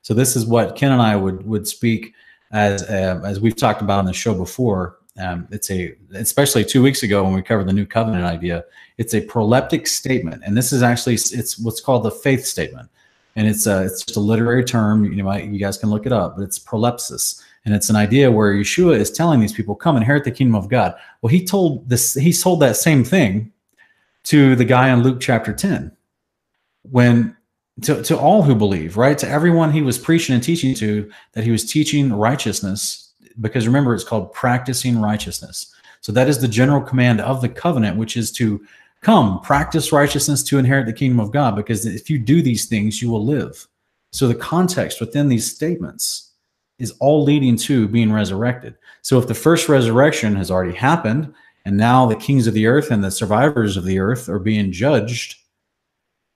So this is what Ken and I would would speak as uh, as we've talked about on the show before. Um, it's a, especially two weeks ago when we covered the new covenant idea, it's a proleptic statement, and this is actually it's what's called the faith statement, and it's a, it's just a literary term. You know, you guys can look it up, but it's prolepsis, and it's an idea where Yeshua is telling these people, "Come inherit the kingdom of God." Well, he told this, he told that same thing to the guy in Luke chapter ten, when to, to all who believe, right? To everyone he was preaching and teaching to, that he was teaching righteousness, because remember, it's called practicing righteousness. So that is the general command of the covenant, which is to Come, practice righteousness to inherit the kingdom of God, because if you do these things, you will live. So the context within these statements is all leading to being resurrected. So if the first resurrection has already happened, and now the kings of the earth and the survivors of the earth are being judged,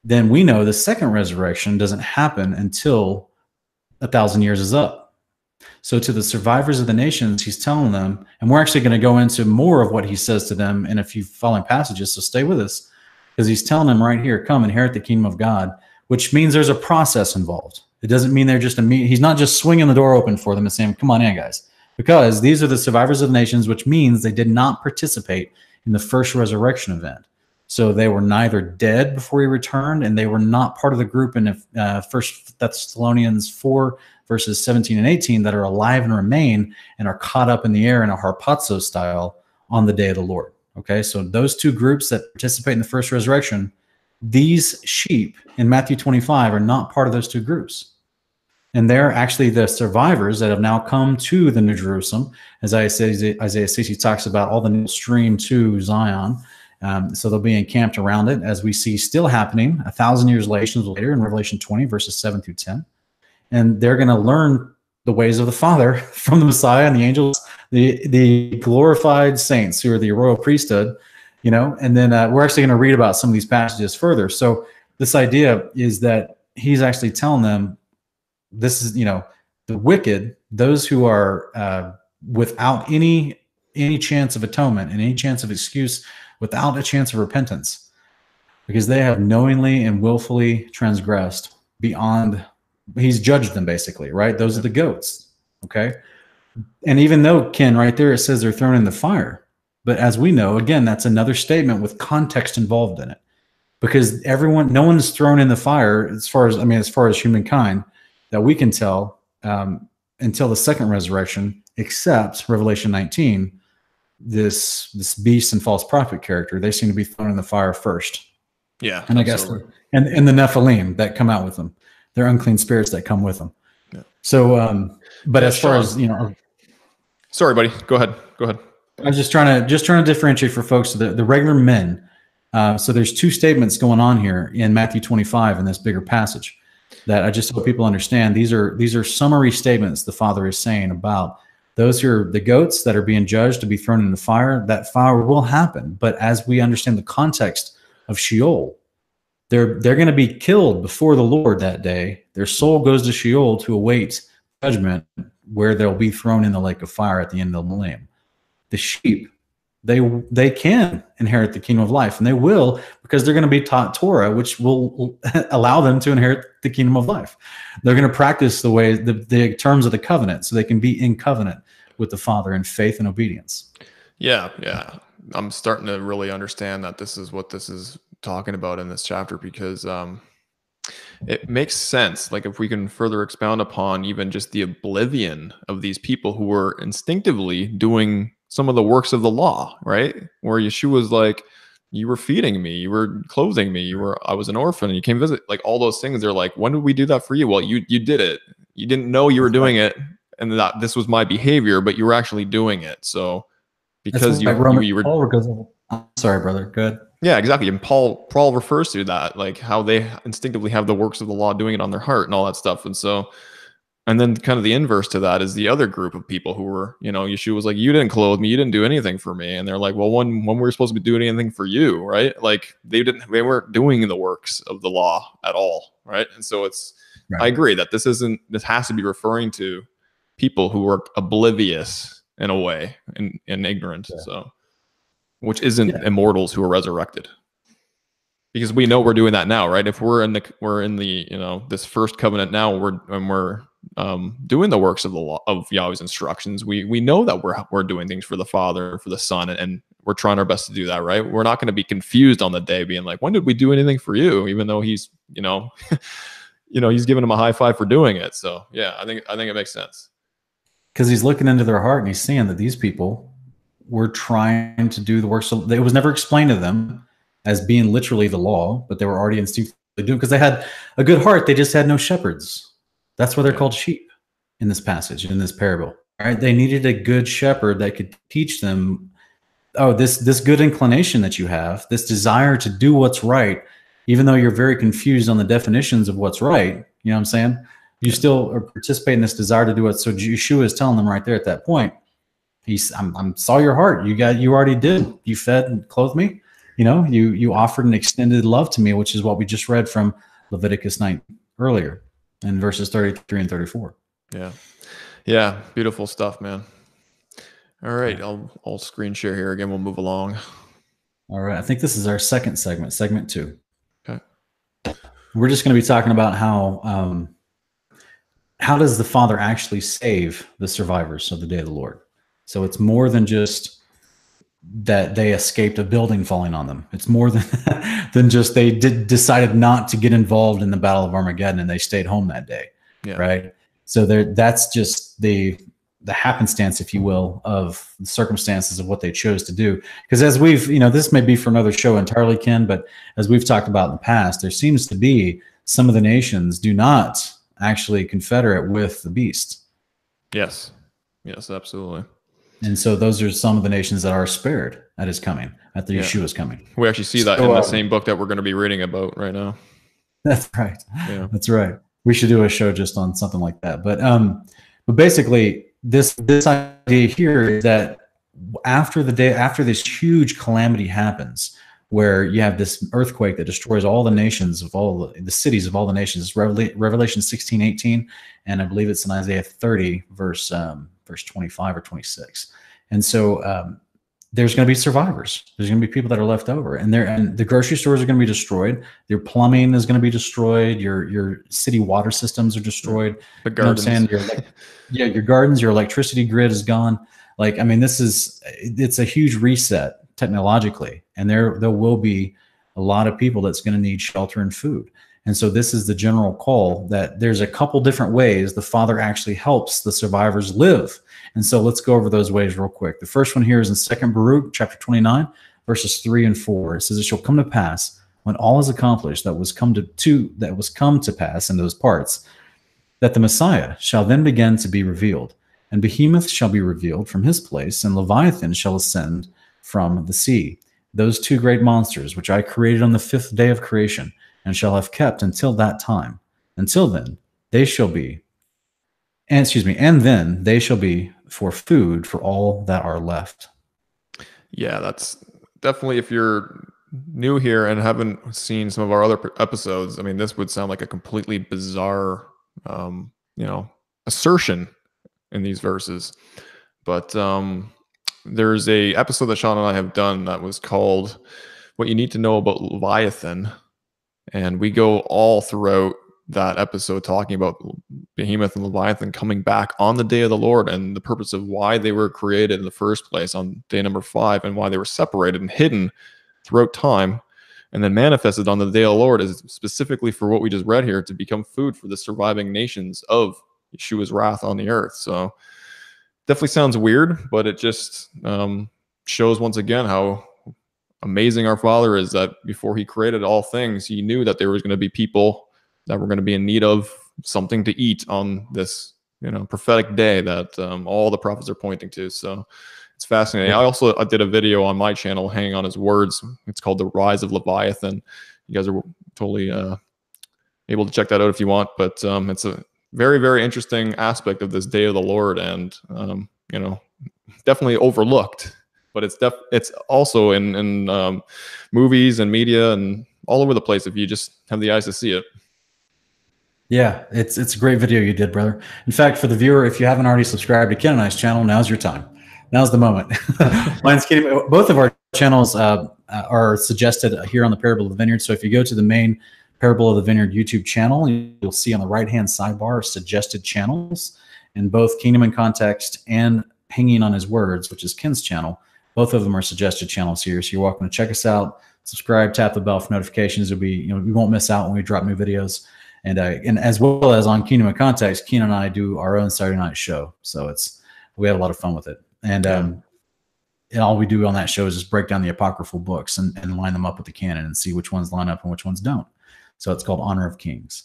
then we know the second resurrection doesn't happen until a thousand years is up. So to the survivors of the nations, he's telling them, and we're actually going to go into more of what he says to them in a few following passages. So stay with us because he's telling them right here, come inherit the kingdom of God, which means there's a process involved. It doesn't mean they're just immediate. He's not just swinging the door open for them and saying, come on in, guys, because these are the survivors of the nations, which means they did not participate in the first resurrection event. So they were neither dead before he returned, and they were not part of the group in uh, First Thessalonians four verses 17 and 18 that are alive and remain and are caught up in the air in a harpazo style on the day of the Lord. Okay, so those two groups that participate in the first resurrection, these sheep in Matthew 25 are not part of those two groups. And they're actually the survivors that have now come to the New Jerusalem, as Isaiah, Isaiah 60 talks about all the new stream to Zion. Um, so they'll be encamped around it, as we see still happening a thousand years later in Revelation 20, verses 7 through 10 and they're going to learn the ways of the Father from the Messiah and the angels, the the glorified saints who are the royal priesthood, you know. And then uh, we're actually going to read about some of these passages further. So this idea is that he's actually telling them, this is you know the wicked, those who are uh, without any any chance of atonement and any chance of excuse, without a chance of repentance, because they have knowingly and willfully transgressed beyond he's judged them basically, right? Those are the goats. Okay. And even though Ken right there, it says they're thrown in the fire. But as we know, again, that's another statement with context involved in it. Because everyone, no one's thrown in the fire as far as, I mean, as far as humankind that we can tell um, until the second resurrection, except Revelation 19, this this beast and false prophet character, they seem to be thrown in the fire first. Yeah. And I guess, and, and the Nephilim that come out with them they're unclean spirits that come with them. Yeah. So, um, but as far as you know, sorry, buddy, go ahead. Go ahead. I was just trying to just trying to differentiate for folks the the regular men. Uh, so there's two statements going on here in Matthew 25 in this bigger passage that I just hope people understand. These are these are summary statements the Father is saying about those who are the goats that are being judged to be thrown in the fire. That fire will happen, but as we understand the context of Sheol, they're they're going to be killed before the Lord that day. Their soul goes to Sheol to await judgment, where they'll be thrown in the lake of fire at the end of the millennium. The sheep, they they can inherit the kingdom of life, and they will because they're going to be taught Torah, which will allow them to inherit the kingdom of life. They're going to practice the way the, the terms of the covenant, so they can be in covenant with the Father in faith and obedience. Yeah, yeah. I'm starting to really understand that this is what this is talking about in this chapter because um, it makes sense. Like if we can further expound upon even just the oblivion of these people who were instinctively doing some of the works of the law, right? Where Yeshua was like, you were feeding me, you were clothing me, you were I was an orphan, and you came visit. Like all those things, they're like, when did we do that for you? Well, you you did it. You didn't know you were doing it, and that this was my behavior, but you were actually doing it. So because you, you, you, were. Paul goes, sorry, brother. Good. Yeah, exactly. And Paul Paul refers to that, like how they instinctively have the works of the law doing it on their heart and all that stuff. And so and then kind of the inverse to that is the other group of people who were, you know, Yeshua was like, You didn't clothe me, you didn't do anything for me. And they're like, Well, when when we were supposed to be doing anything for you, right? Like they didn't they weren't doing the works of the law at all. Right. And so it's right. I agree that this isn't this has to be referring to people who were oblivious in a way and, and ignorant. Yeah. So which isn't yeah. immortals who are resurrected because we know we're doing that now right if we're in the we're in the you know this first covenant now we're and we're um, doing the works of the law of Yahweh's instructions. We we know that we're we're doing things for the Father, for the Son, and, and we're trying our best to do that, right? We're not going to be confused on the day, being like, "When did we do anything for you?" Even though he's, you know, you know, he's giving him a high five for doing it. So yeah, I think I think it makes sense because he's looking into their heart and he's seeing that these people were trying to do the work. So it was never explained to them as being literally the law, but they were already instinctively doing because they had a good heart. They just had no shepherds. That's why they're called sheep in this passage, in this parable. Right? They needed a good shepherd that could teach them, oh, this this good inclination that you have, this desire to do what's right, even though you're very confused on the definitions of what's right. You know what I'm saying? You still participate in this desire to do it. So Yeshua is telling them right there at that point, he's I'm, I'm saw your heart. You got you already did. You fed and clothed me. You know, you you offered an extended love to me, which is what we just read from Leviticus 9 earlier in verses 33 and 34. Yeah. Yeah. Beautiful stuff, man. All right. I'll, I'll screen share here again. We'll move along. All right. I think this is our second segment, segment two. Okay. We're just going to be talking about how, um, how does the Father actually save the survivors of the day of the Lord? So it's more than just that they escaped a building falling on them. It's more than than just they did decided not to get involved in the Battle of Armageddon and they stayed home that day. Yeah. Right. So there that's just the the happenstance, if you will, of the circumstances of what they chose to do. Because as we've, you know, this may be for another show entirely, Ken, but as we've talked about in the past, there seems to be some of the nations do not actually confederate with the beast. Yes. Yes, absolutely. And so those are some of the nations that are spared at his coming, at the yeah. Yeshua's coming. We actually see that so, in the uh, same book that we're going to be reading about right now. That's right. Yeah. That's right. We should do a show just on something like that. But um, but basically this this idea here is that after the day after this huge calamity happens, where you have this earthquake that destroys all the nations of all the, the cities of all the nations. Revelation 16, 18, and I believe it's in Isaiah 30, verse um, verse 25 or 26. And so um, there's going to be survivors. There's going to be people that are left over, and there and the grocery stores are going to be destroyed. Your plumbing is going to be destroyed. Your your city water systems are destroyed. The gardens. You know your, yeah, your gardens, your electricity grid is gone. Like I mean, this is it's a huge reset technologically, and there there will be a lot of people that's going to need shelter and food. And so this is the general call that there's a couple different ways the Father actually helps the survivors live. And so let's go over those ways real quick. The first one here is in Second Baruch, chapter 29, verses 3 and 4. It says, It shall come to pass when all is accomplished that was come to, to that was come to pass in those parts, that the Messiah shall then begin to be revealed, and Behemoth shall be revealed from his place, and Leviathan shall ascend from the sea. Those two great monsters, which I created on the fifth day of creation, and shall have kept until that time. Until then, they shall be, and excuse me, and then they shall be for food for all that are left. Yeah, that's definitely if you're new here and haven't seen some of our other episodes. I mean, this would sound like a completely bizarre, um, you know, assertion in these verses, but um, there's a episode that Sean and I have done that was called "What You Need to Know About Leviathan." And we go all throughout that episode talking about Behemoth and Leviathan coming back on the day of the Lord and the purpose of why they were created in the first place on day number five and why they were separated and hidden throughout time and then manifested on the day of the Lord is specifically for what we just read here to become food for the surviving nations of Yeshua's wrath on the earth. So definitely sounds weird, but it just um, shows once again how amazing our Father is that before He created all things, He knew that there was going to be people that were going to be in need of something to eat on this, you know, prophetic day that um, all the prophets are pointing to. So it's fascinating. Yeah. I also I did a video on my channel, hanging on His words. It's called "The Rise of Leviathan." You guys are totally uh, able to check that out if you want. But um, it's a very very interesting aspect of this day of the Lord, and um, you know, definitely overlooked but it's def it's also in in um, movies and media and all over the place if you just have the eyes to see it. Yeah, it's it's a great video you did, brother. In fact, for the viewer, if you haven't already subscribed to Ken and I's channel, now's your time. Now's the moment. Mine's Both of our channels uh, are suggested here on the Parable of the Vineyard. So if you go to the main Parable of the Vineyard YouTube channel. You'll see on the right hand sidebar suggested channels in both Kingdom in Context and Hanging on His Words, which is Ken's channel. Both of them are suggested channels here. So you're welcome to check us out, subscribe, tap the bell for notifications. It'll be, you know, you won't miss out when we drop new videos. And, uh, and as well as on Kingdom in Context, Ken and I do our own Saturday night show. So it's, we have a lot of fun with it. And, um, and all we do on that show is just break down the apocryphal books and, and line them up with the canon and see which ones line up and which ones don't. So it's called Honor of Kings.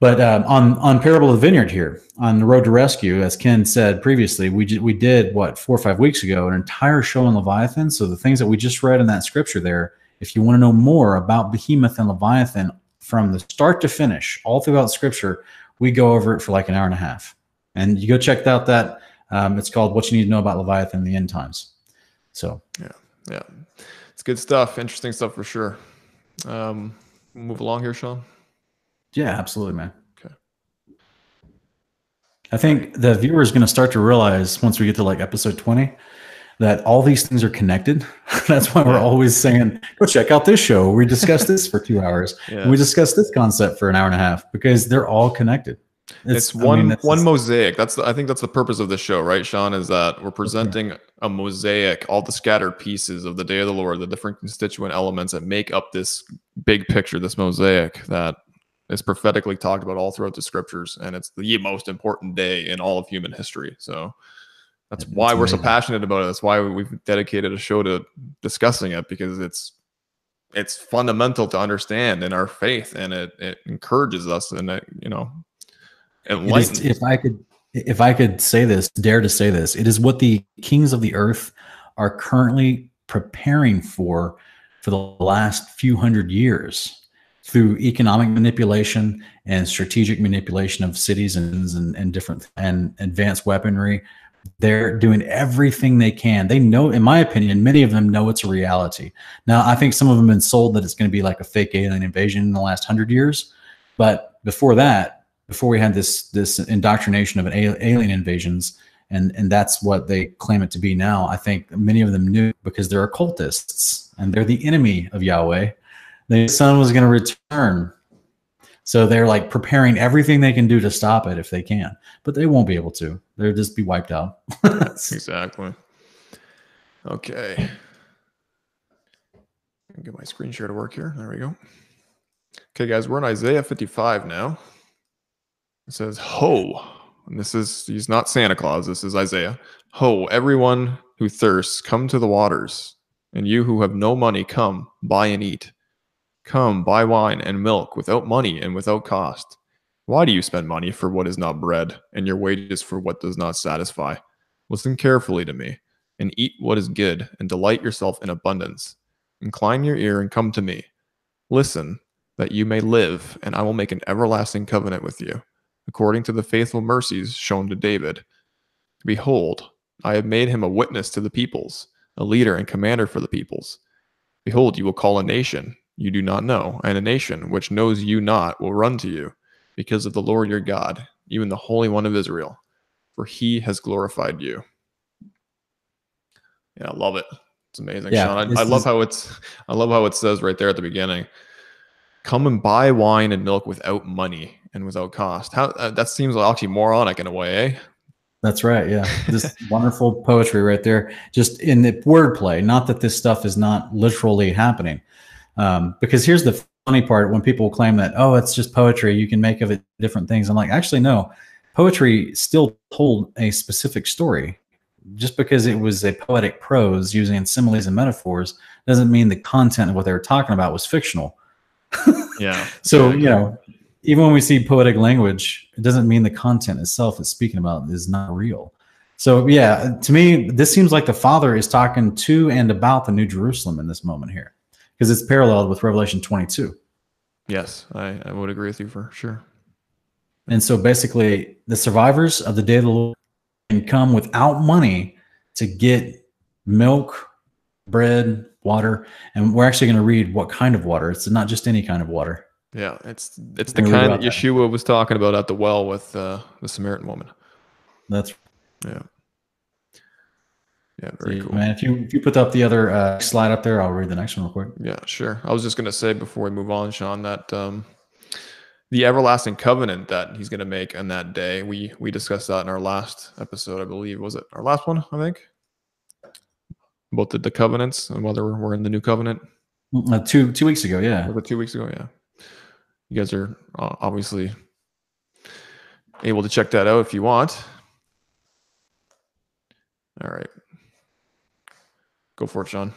But um, on on Parable of the Vineyard here on the Road to Rescue, as Ken said previously, we we did what four or five weeks ago an entire show on Leviathan. So the things that we just read in that scripture there, if you want to know more about Behemoth and Leviathan from the start to finish, all throughout Scripture, we go over it for like an hour and a half. And you go check out that. Um, it's called "What You Need to Know About Leviathan: in The End Times." So yeah, yeah, it's good stuff. Interesting stuff for sure. Um, move along here, Sean. Yeah, absolutely, man. Okay. I think the viewer is going to start to realize once we get to like episode 20 that all these things are connected. That's why we're always saying, go check out this show. We discussed this for two hours. Yeah. We discussed this concept for an hour and a half because they're all connected. It's, it's one mean, one mosaic. That's the, I think that's the purpose of the show, right, Sean? Is that we're presenting a mosaic, all the scattered pieces of the day of the Lord, the different constituent elements that make up this big picture, this mosaic that is prophetically talked about all throughout the scriptures, and it's the most important day in all of human history. So that's yeah, why we're so passionate about it. That's why we've dedicated a show to discussing it because it's it's fundamental to understand in our faith, and it it encourages us, and it you know, enlightens. If I could, if I could say this, dare to say this, it is what the kings of the earth are currently preparing for for the last few hundred years through economic manipulation and strategic manipulation of cities and, and, and different and advanced weaponry. They're doing everything they can. They know in my opinion many of them know it's a reality. Now i think some of them have been sold that it's going to be like a fake alien invasion in the last hundred years but before that before we had this this indoctrination of an alien invasions and and that's what they claim it to be now i think many of them knew because they're occultists and they're the enemy of yahweh the Son was going to return. So they're like preparing everything they can do to stop it if they can, but they won't be able to. They'll just be wiped out. exactly. Okay. Get my screen share to work here. There we go. Okay, guys, we're in Isaiah 55 now. It says, Ho. And this is, he's not Santa Claus. This is Isaiah. Ho, everyone who thirsts, come to the waters. And you who have no money, come, buy and eat. Come, buy wine and milk without money and without cost. Why do you spend money for what is not bread, and your wages for what does not satisfy? Listen carefully to me, and eat what is good, and delight yourself in abundance. Incline your ear and come to me. Listen, that you may live, and I will make an everlasting covenant with you, according to the faithful mercies shown to David. Behold, I have made him a witness to the peoples, a leader and commander for the peoples. Behold, you will call a nation, you do not know, and a nation which knows you not will run to you, because of the Lord your God, even the Holy One of Israel, for he has glorified you. Yeah, I love it. It's amazing, yeah, Sean. I, I love is... how it's I love how it says right there at the beginning. Come and buy wine and milk without money and without cost. How uh, that seems actually moronic in a way, eh? That's right. Yeah. This wonderful poetry right there. Just in the wordplay, not that this stuff is not literally happening. Um, because here's the funny part when people claim that, oh, it's just poetry, you can make of it different things. I'm like, actually, no. Poetry still told a specific story. Just because it was a poetic prose using similes and metaphors doesn't mean the content of what they were talking about was fictional. yeah. So, you know, even when we see poetic language, it doesn't mean the content itself is speaking about is not real. So, yeah, to me, this seems like the Father is talking to and about the New Jerusalem in this moment here because it's paralleled with Revelation 22. Yes, I, I would agree with you for sure. And so basically, the survivors of the day of the Lord can come without money to get milk, bread, water, and we're actually going to read what kind of water. It's not just any kind of water. Yeah, it's it's the kind that Yeshua that. was talking about at the well with uh, the Samaritan woman. That's yeah. Yeah, very cool. Man, if you if you put up the other uh, slide up there, I'll read the next one real quick. Yeah, sure. I was just gonna say before we move on, Sean, that um, the everlasting covenant that he's gonna make on that day. We we discussed that in our last episode, I believe. Was it our last one? I think about the, the covenants and whether we're in the new covenant. Uh, two two weeks ago, yeah. It two weeks ago? Yeah. You guys are uh, obviously able to check that out if you want. All right. Go for it, Sean.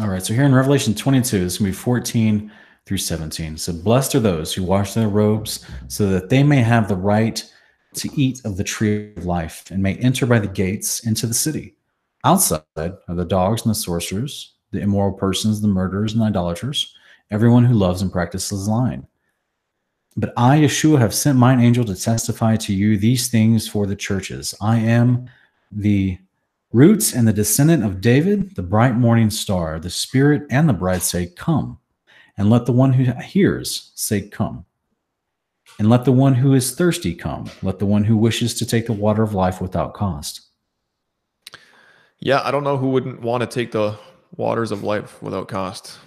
All right. So here in Revelation 22, this to be 14 through 17. So blessed are those who wash their robes so that they may have the right to eat of the tree of life and may enter by the gates into the city. Outside are the dogs and the sorcerers, the immoral persons, the murderers and idolaters, everyone who loves and practices lying. But I, Yeshua, have sent mine angel to testify to you these things for the churches. I am the roots and the descendant of David, the bright morning star. The Spirit and the bride say, Come. And let the one who hears say, Come. And let the one who is thirsty come. Let the one who wishes to take the water of life without cost. Yeah, I don't know who wouldn't want to take the waters of life without cost.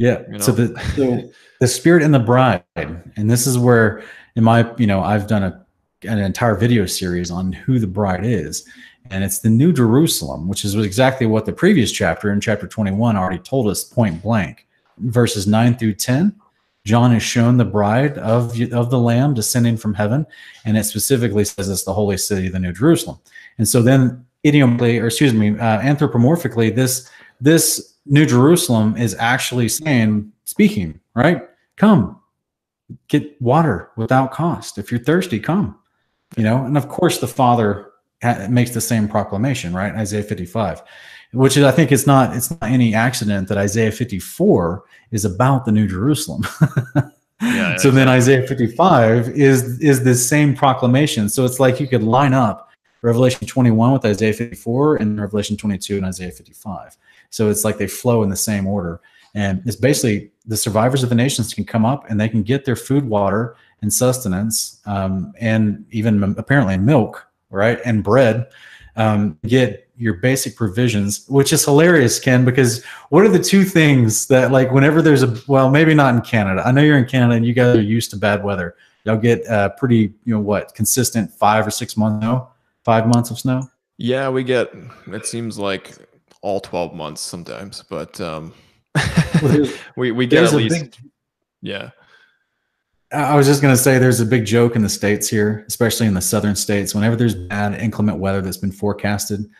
Yeah. You know? So the so the spirit and the bride, and this is where, in my you know, I've done a an entire video series on who the bride is, and it's the New Jerusalem, which is exactly what the previous chapter in chapter 21 already told us point blank. Verses 9 through 10, John is shown the bride of, of the Lamb descending from heaven, and it specifically says it's the holy city, the New Jerusalem. And so then idiomically, or excuse me, uh, anthropomorphically, this this New Jerusalem is actually saying, speaking, right? Come, get water without cost. If you're thirsty, come. You know, and of course the Father ha- makes the same proclamation, right? Isaiah 55, which is, I think it's not it's not any accident that Isaiah 54 is about the New Jerusalem. yeah, so then Isaiah 55 is is the same proclamation. So it's like you could line up Revelation 21 with Isaiah 54 and Revelation 22 and Isaiah 55. So it's like they flow in the same order. And it's basically the survivors of the nations can come up and they can get their food, water, and sustenance, um, and even apparently milk, right, and bread. Um, get your basic provisions, which is hilarious, Ken, because what are the two things that, like, whenever there's a, well, maybe not in Canada. I know you're in Canada and you guys are used to bad weather. Y'all get uh, pretty, you know, what, consistent five or six months snow, five months of snow? Yeah, we get, it seems like all 12 months sometimes, but um, well, we, we get at least, big, yeah. I was just going to say there's a big joke in the States here, especially in the southern states. Whenever there's bad inclement weather that's been forecasted,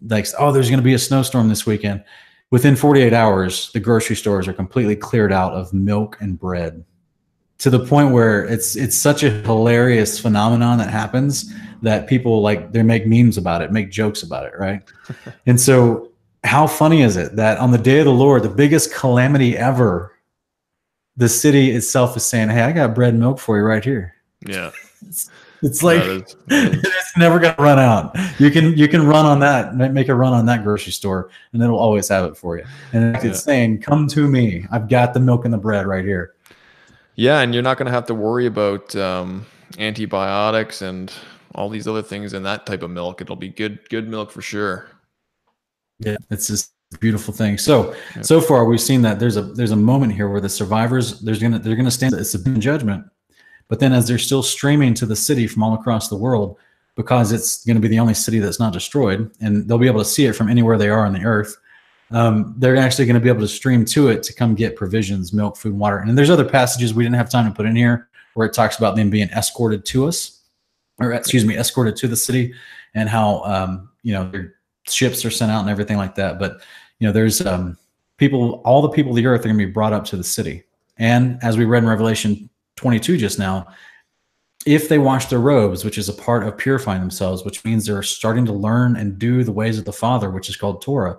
like, oh, there's going to be a snowstorm this weekend. Within 48 hours, the grocery stores are completely cleared out of milk and bread to the point where it's it's such a hilarious phenomenon that happens that people like they make memes about it, make jokes about it, right? and so how funny is it that on the day of the Lord, the biggest calamity ever, the city itself is saying, Hey, I got bread and milk for you right here. Yeah. It's, it's like is, it's never gonna run out. You can you can run on that, make a run on that grocery store, and it'll always have it for you. And it's yeah. saying, Come to me. I've got the milk and the bread right here. Yeah, and you're not gonna have to worry about um, antibiotics and all these other things in that type of milk. It'll be good good milk for sure. Yeah, it's just a beautiful thing. So yeah. so far we've seen that there's a there's a moment here where the survivors there's gonna they're gonna stand it's a judgment, but then as they're still streaming to the city from all across the world, because it's going to be the only city that's not destroyed, and they'll be able to see it from anywhere they are on the earth. Um, they're actually going to be able to stream to it to come get provisions, milk, food, and water. And there's other passages we didn't have time to put in here where it talks about them being escorted to us, or excuse me, escorted to the city, and how um, you know their ships are sent out and everything like that. But you know, there's um, people, all the people of the earth are going to be brought up to the city. And as we read in Revelation 22 just now, if they wash their robes, which is a part of purifying themselves, which means they're starting to learn and do the ways of the Father, which is called Torah,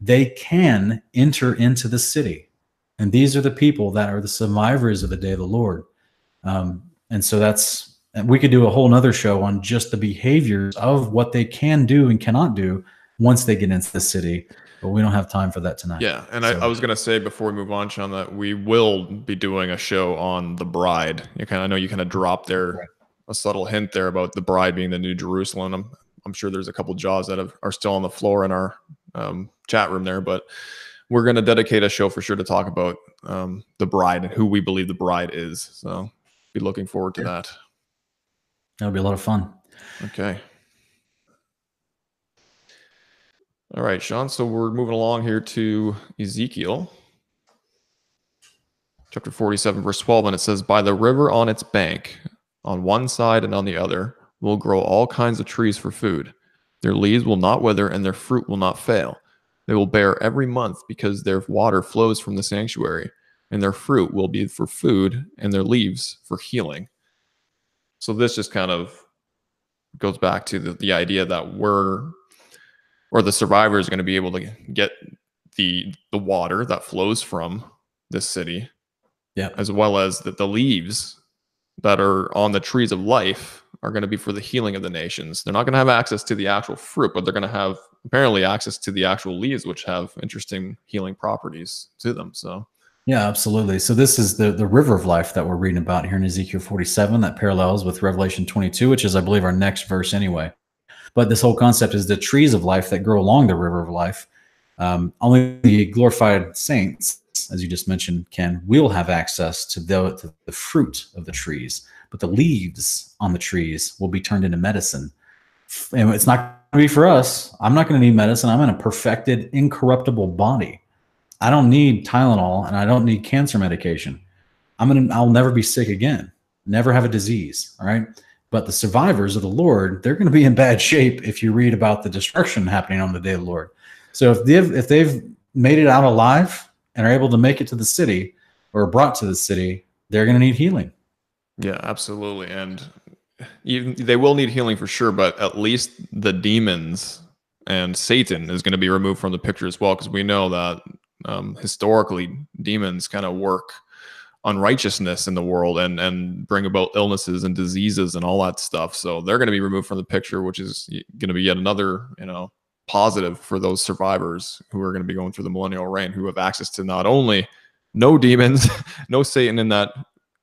they can enter into the city. And these are the people that are the survivors of the day of the Lord. Um, and so that's, we could do a whole nother show on just the behaviors of what they can do and cannot do once they get into the city. But we don't have time for that tonight. Yeah, and so. I, I, was gonna say before we move on, Sean, that we will be doing a show on the bride. You kind of know you kind of dropped there right. a subtle hint there about the bride being the new Jerusalem. I'm, I'm sure there's a couple jaws that have, are still on the floor in our um, chat room there, but we're going to dedicate a show for sure to talk about um, the bride and who we believe the bride is. So be looking forward to that. That'll be a lot of fun. Okay. All right, Sean. So we're moving along here to Ezekiel chapter 47, verse 12, and it says, By the river on its bank, on one side and on the other, will grow all kinds of trees for food. Their leaves will not wither, and their fruit will not fail. They will bear every month because their water flows from the sanctuary, and their fruit will be for food, and their leaves for healing. So this just kind of goes back to the, the idea that we're or the survivor is going to be able to get the the water that flows from this city. Yeah. As well as that the leaves that are on the trees of life are going to be for the healing of the nations. They're not going to have access to the actual fruit but they're going to have apparently access to the actual leaves which have interesting healing properties to them so. Yeah absolutely. So this is the the river of life that we're reading about here in ezekiel 47 that parallels with revelation 22 which is i believe our next verse anyway but this whole concept is the trees of life that grow along the river of life um, only the glorified saints as you just mentioned, can will have access to the, to the fruit of the trees, but the leaves on the trees will be turned into medicine. And it's not going to be for us. I'm not going to need medicine. I'm in a perfected, incorruptible body. I don't need Tylenol and I don't need cancer medication. I'm gonna I'll never be sick again. Never have a disease. All right. But the survivors of the Lord, they're going to be in bad shape if you read about the destruction happening on the day of the Lord. So if they've if they've made it out alive, and are able to make it to the city or brought to the city, they're going to need healing. Yeah, absolutely. And even they will need healing for sure, but at least the demons and Satan is going to be removed from the picture as well, because we know that um, historically demons kind of work unrighteousness in the world and and bring about illnesses and diseases and all that stuff. So they're going to be removed from the picture, which is going to be yet another you know positive for those survivors who are going to be going through the millennial reign, who have access to not only no demons, no Satan in that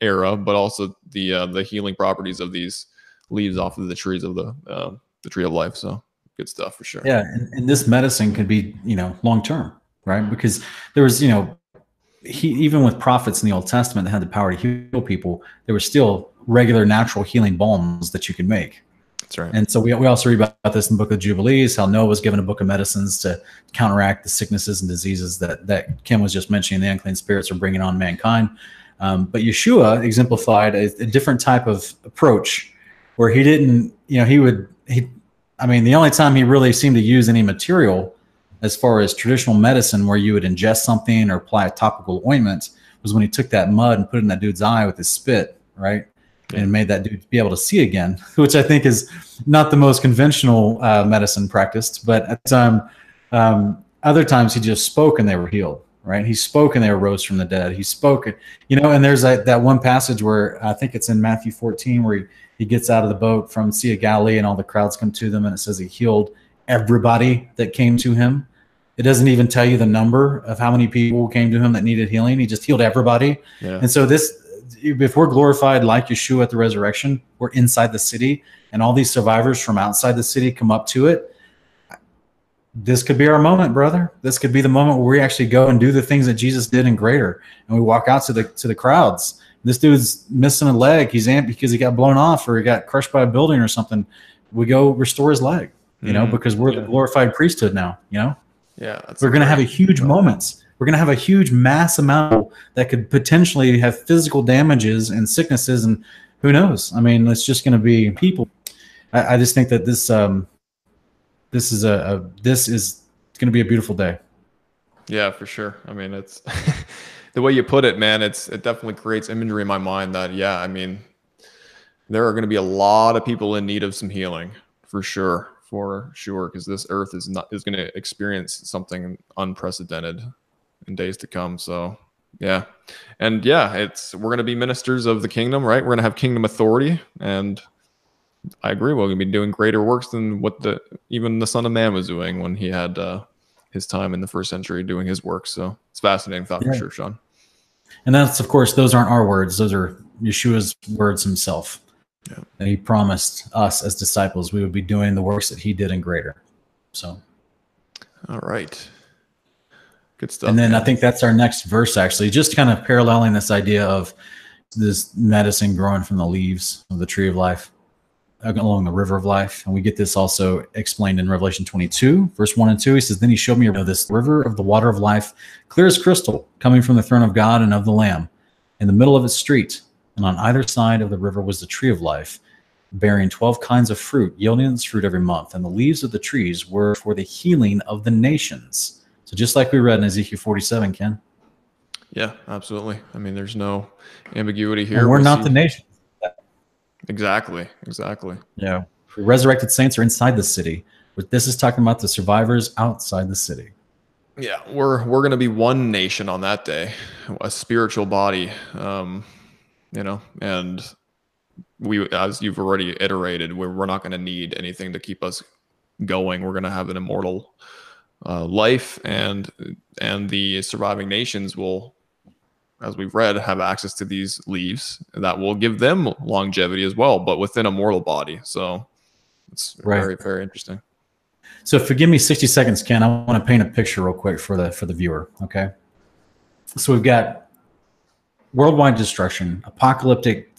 era, but also the uh, the healing properties of these leaves off of the trees of the uh, the tree of life. So good stuff for sure. Yeah, and, and this medicine could be you know long term, right? Because there was you know he even with prophets in the Old Testament that had the power to heal people, there were still regular natural healing balms that you could make. That's right. And so we, we also read about this in the book of Jubilees, how Noah was given a book of medicines to counteract the sicknesses and diseases that, that Ken was just mentioning, the unclean spirits are bringing on mankind. Um, but Yeshua exemplified a, a, different type of approach where he didn't, you know, he would, he, I mean, the only time he really seemed to use any material as far as traditional medicine where you would ingest something or apply a topical ointment was when he took that mud and put it in that dude's eye with his spit, right? and made that dude be able to see again, which I think is not the most conventional uh, medicine practiced. But at time, um, other times he just spoke and they were healed. Right? He spoke and they arose from the dead. He spoke, you know. And there's that that one passage where I think it's in Matthew 14 where he, he gets out of the boat from Sea of Galilee and all the crowds come to them and it says he healed everybody that came to him. It doesn't even tell you the number of how many people came to him that needed healing. He just healed everybody. Yeah. And so this if we're glorified like Yeshua at the resurrection, we're inside the city, and all these survivors from outside the city come up to it. This could be our moment, brother. This could be the moment where we actually go and do the things that Jesus did in greater, and we walk out to the to the crowds. This dude's missing a leg. He's amped because he got blown off or he got crushed by a building or something. We go restore his leg, you mm-hmm. know, because we're yeah. the glorified priesthood now. You know. Yeah, we're going to have a huge moments. We're going to have a huge mass amount that could potentially have physical damages and sicknesses and who knows? I mean it's just going to be people. I, I, just think that this um this is a, a this is going to be a beautiful day. Yeah for sure. I mean it's the way you put it man it's it definitely creates imagery in my mind that yeah i mean there are going to be a lot of people in need of some healing for sure for sure because this earth is not is going to experience something unprecedented in days to come. So yeah, and yeah, it's we're gonna be ministers of the kingdom, right? We're gonna have kingdom authority, and I agree. We're gonna be doing greater works than what the even the Son of Man was doing when he had uh, his time in the first century doing his work. So it's fascinating thought yeah. for sure, Sean. And that's of course those aren't our words; those are Yeshua's words himself. Yeah. And he promised us as disciples we would be doing the works that he did and greater. So, all right. Good stuff. And then man. I think that's our next verse, actually, just kind of paralleling this idea of this medicine growing from the leaves of the tree of life uh, along the river of life. And we get this also explained in Revelation 22, verse 1 and 2. He says, Then he showed me this river of the water of life, clear as crystal, coming from the throne of God and of the Lamb. In the middle of its street, and on either side of the river was the tree of life, bearing 12 kinds of fruit, yielding its fruit every month. And the leaves of the trees were for the healing of the nations. So just like we read in Ezekiel 47, Ken. Yeah, absolutely. I mean, there's no ambiguity here. And we're we not see... the nation. Exactly. Exactly. Yeah. The resurrected saints are inside the city. But this is talking about the survivors outside the city. Yeah, we're we're gonna be one nation on that day, a spiritual body. Um, you know, and we, as you've already iterated, we're, we're not going to need anything to keep us going. We're going to have an immortal uh, life, and and the surviving nations will, as we've read, have access to these leaves that will give them longevity as well, but within a mortal body. So it's right. very very interesting. So forgive me 60 seconds, Ken. I want to paint a picture real quick for the for the viewer. Okay. So we've got worldwide destruction, apocalyptic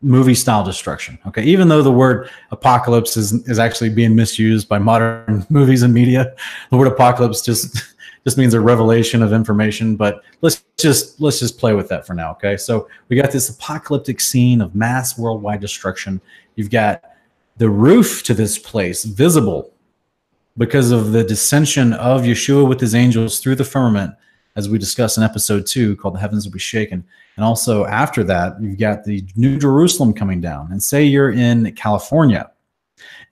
movie style destruction. Okay, even though the word apocalypse is is actually being misused by modern movies and media, the word apocalypse just just means a revelation of information. But let's just let's just play with that for now. Okay, so we got this apocalyptic scene of mass worldwide destruction. You've got the roof to this place visible because of the dissension of Yeshua with his angels through the firmament as we discussed in episode two, called The Heavens Will Be Shaken. And also after that, you've got the New Jerusalem coming down. And say you're in California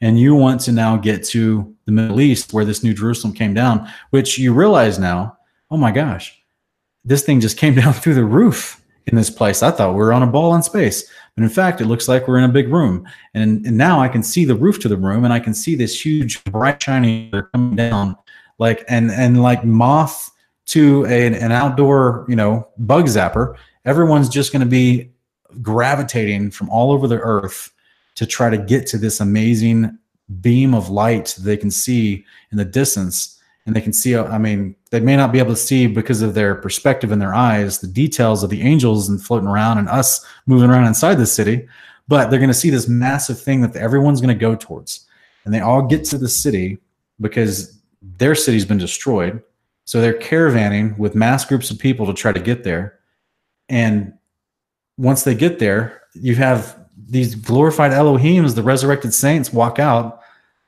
and you want to now get to the Middle East where this New Jerusalem came down, which you realize now, oh my gosh, this thing just came down through the roof in this place. I thought we were on a ball in space. But in fact, it looks like we're in a big room. And, and now I can see the roof to the room and I can see this huge bright shiny coming down like and and like moth to a, an outdoor, you know, bug zapper, everyone's just going to be gravitating from all over the earth to try to get to this amazing beam of light they can see in the distance. And they can see, uh, I mean, they may not be able to see because of their perspective in their eyes, the details of the angels and floating around and us moving around inside the city, but they're going to see this massive thing that everyone's going to go towards. And they all get to the city because their city's been destroyed so they're caravanning with mass groups of people to try to get there. And once they get there, you have these glorified Elohims, the resurrected saints, walk out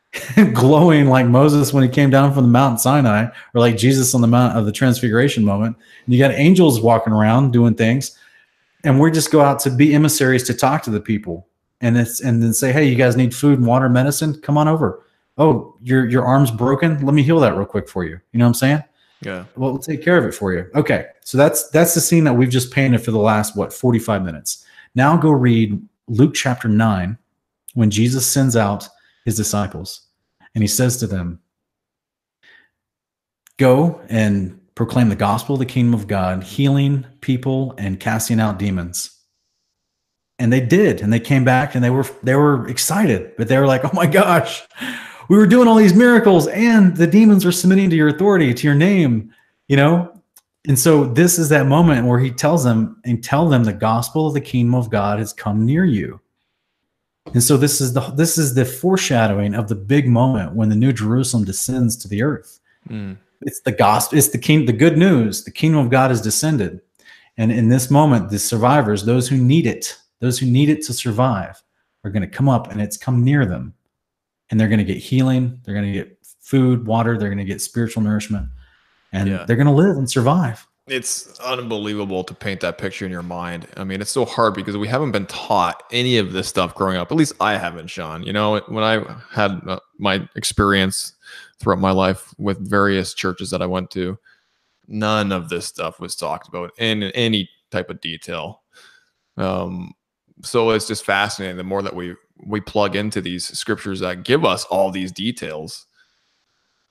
glowing like Moses when he came down from the Mount Sinai, or like Jesus on the Mount of the Transfiguration moment. And you got angels walking around doing things. And we just go out to be emissaries to talk to the people and it's and then say, hey, you guys need food and water, medicine? Come on over. Oh, your your arm's broken. Let me heal that real quick for you. You know what I'm saying? Yeah. Well, we'll take care of it for you. Okay. So that's that's the scene that we've just painted for the last what 45 minutes. Now go read Luke chapter 9 when Jesus sends out his disciples and he says to them, "Go and proclaim the gospel of the kingdom of God, healing people and casting out demons." And they did, and they came back and they were they were excited, but they were like, "Oh my gosh, we were doing all these miracles and the demons were submitting to your authority, to your name, you know? And so this is that moment where he tells them and tell them the gospel of the kingdom of God has come near you. And so this is the this is the foreshadowing of the big moment when the new Jerusalem descends to the earth. Mm. It's the gospel, it's the king, the good news. The kingdom of God has descended. And in this moment, the survivors, those who need it, those who need it to survive, are going to come up and it's come near them and they're going to get healing. They're going to get food, water. They're going to get spiritual nourishment, and yeah. they're going to live and survive. It's unbelievable to paint that picture in your mind. I mean, it's so hard because we haven't been taught any of this stuff growing up. At least I haven't, Sean. You know, when I had uh, my experience throughout my life with various churches that I went to, none of this stuff was talked about in any type of detail. Um, so it's just fascinating. The more that we we plug into these scriptures that give us all these details,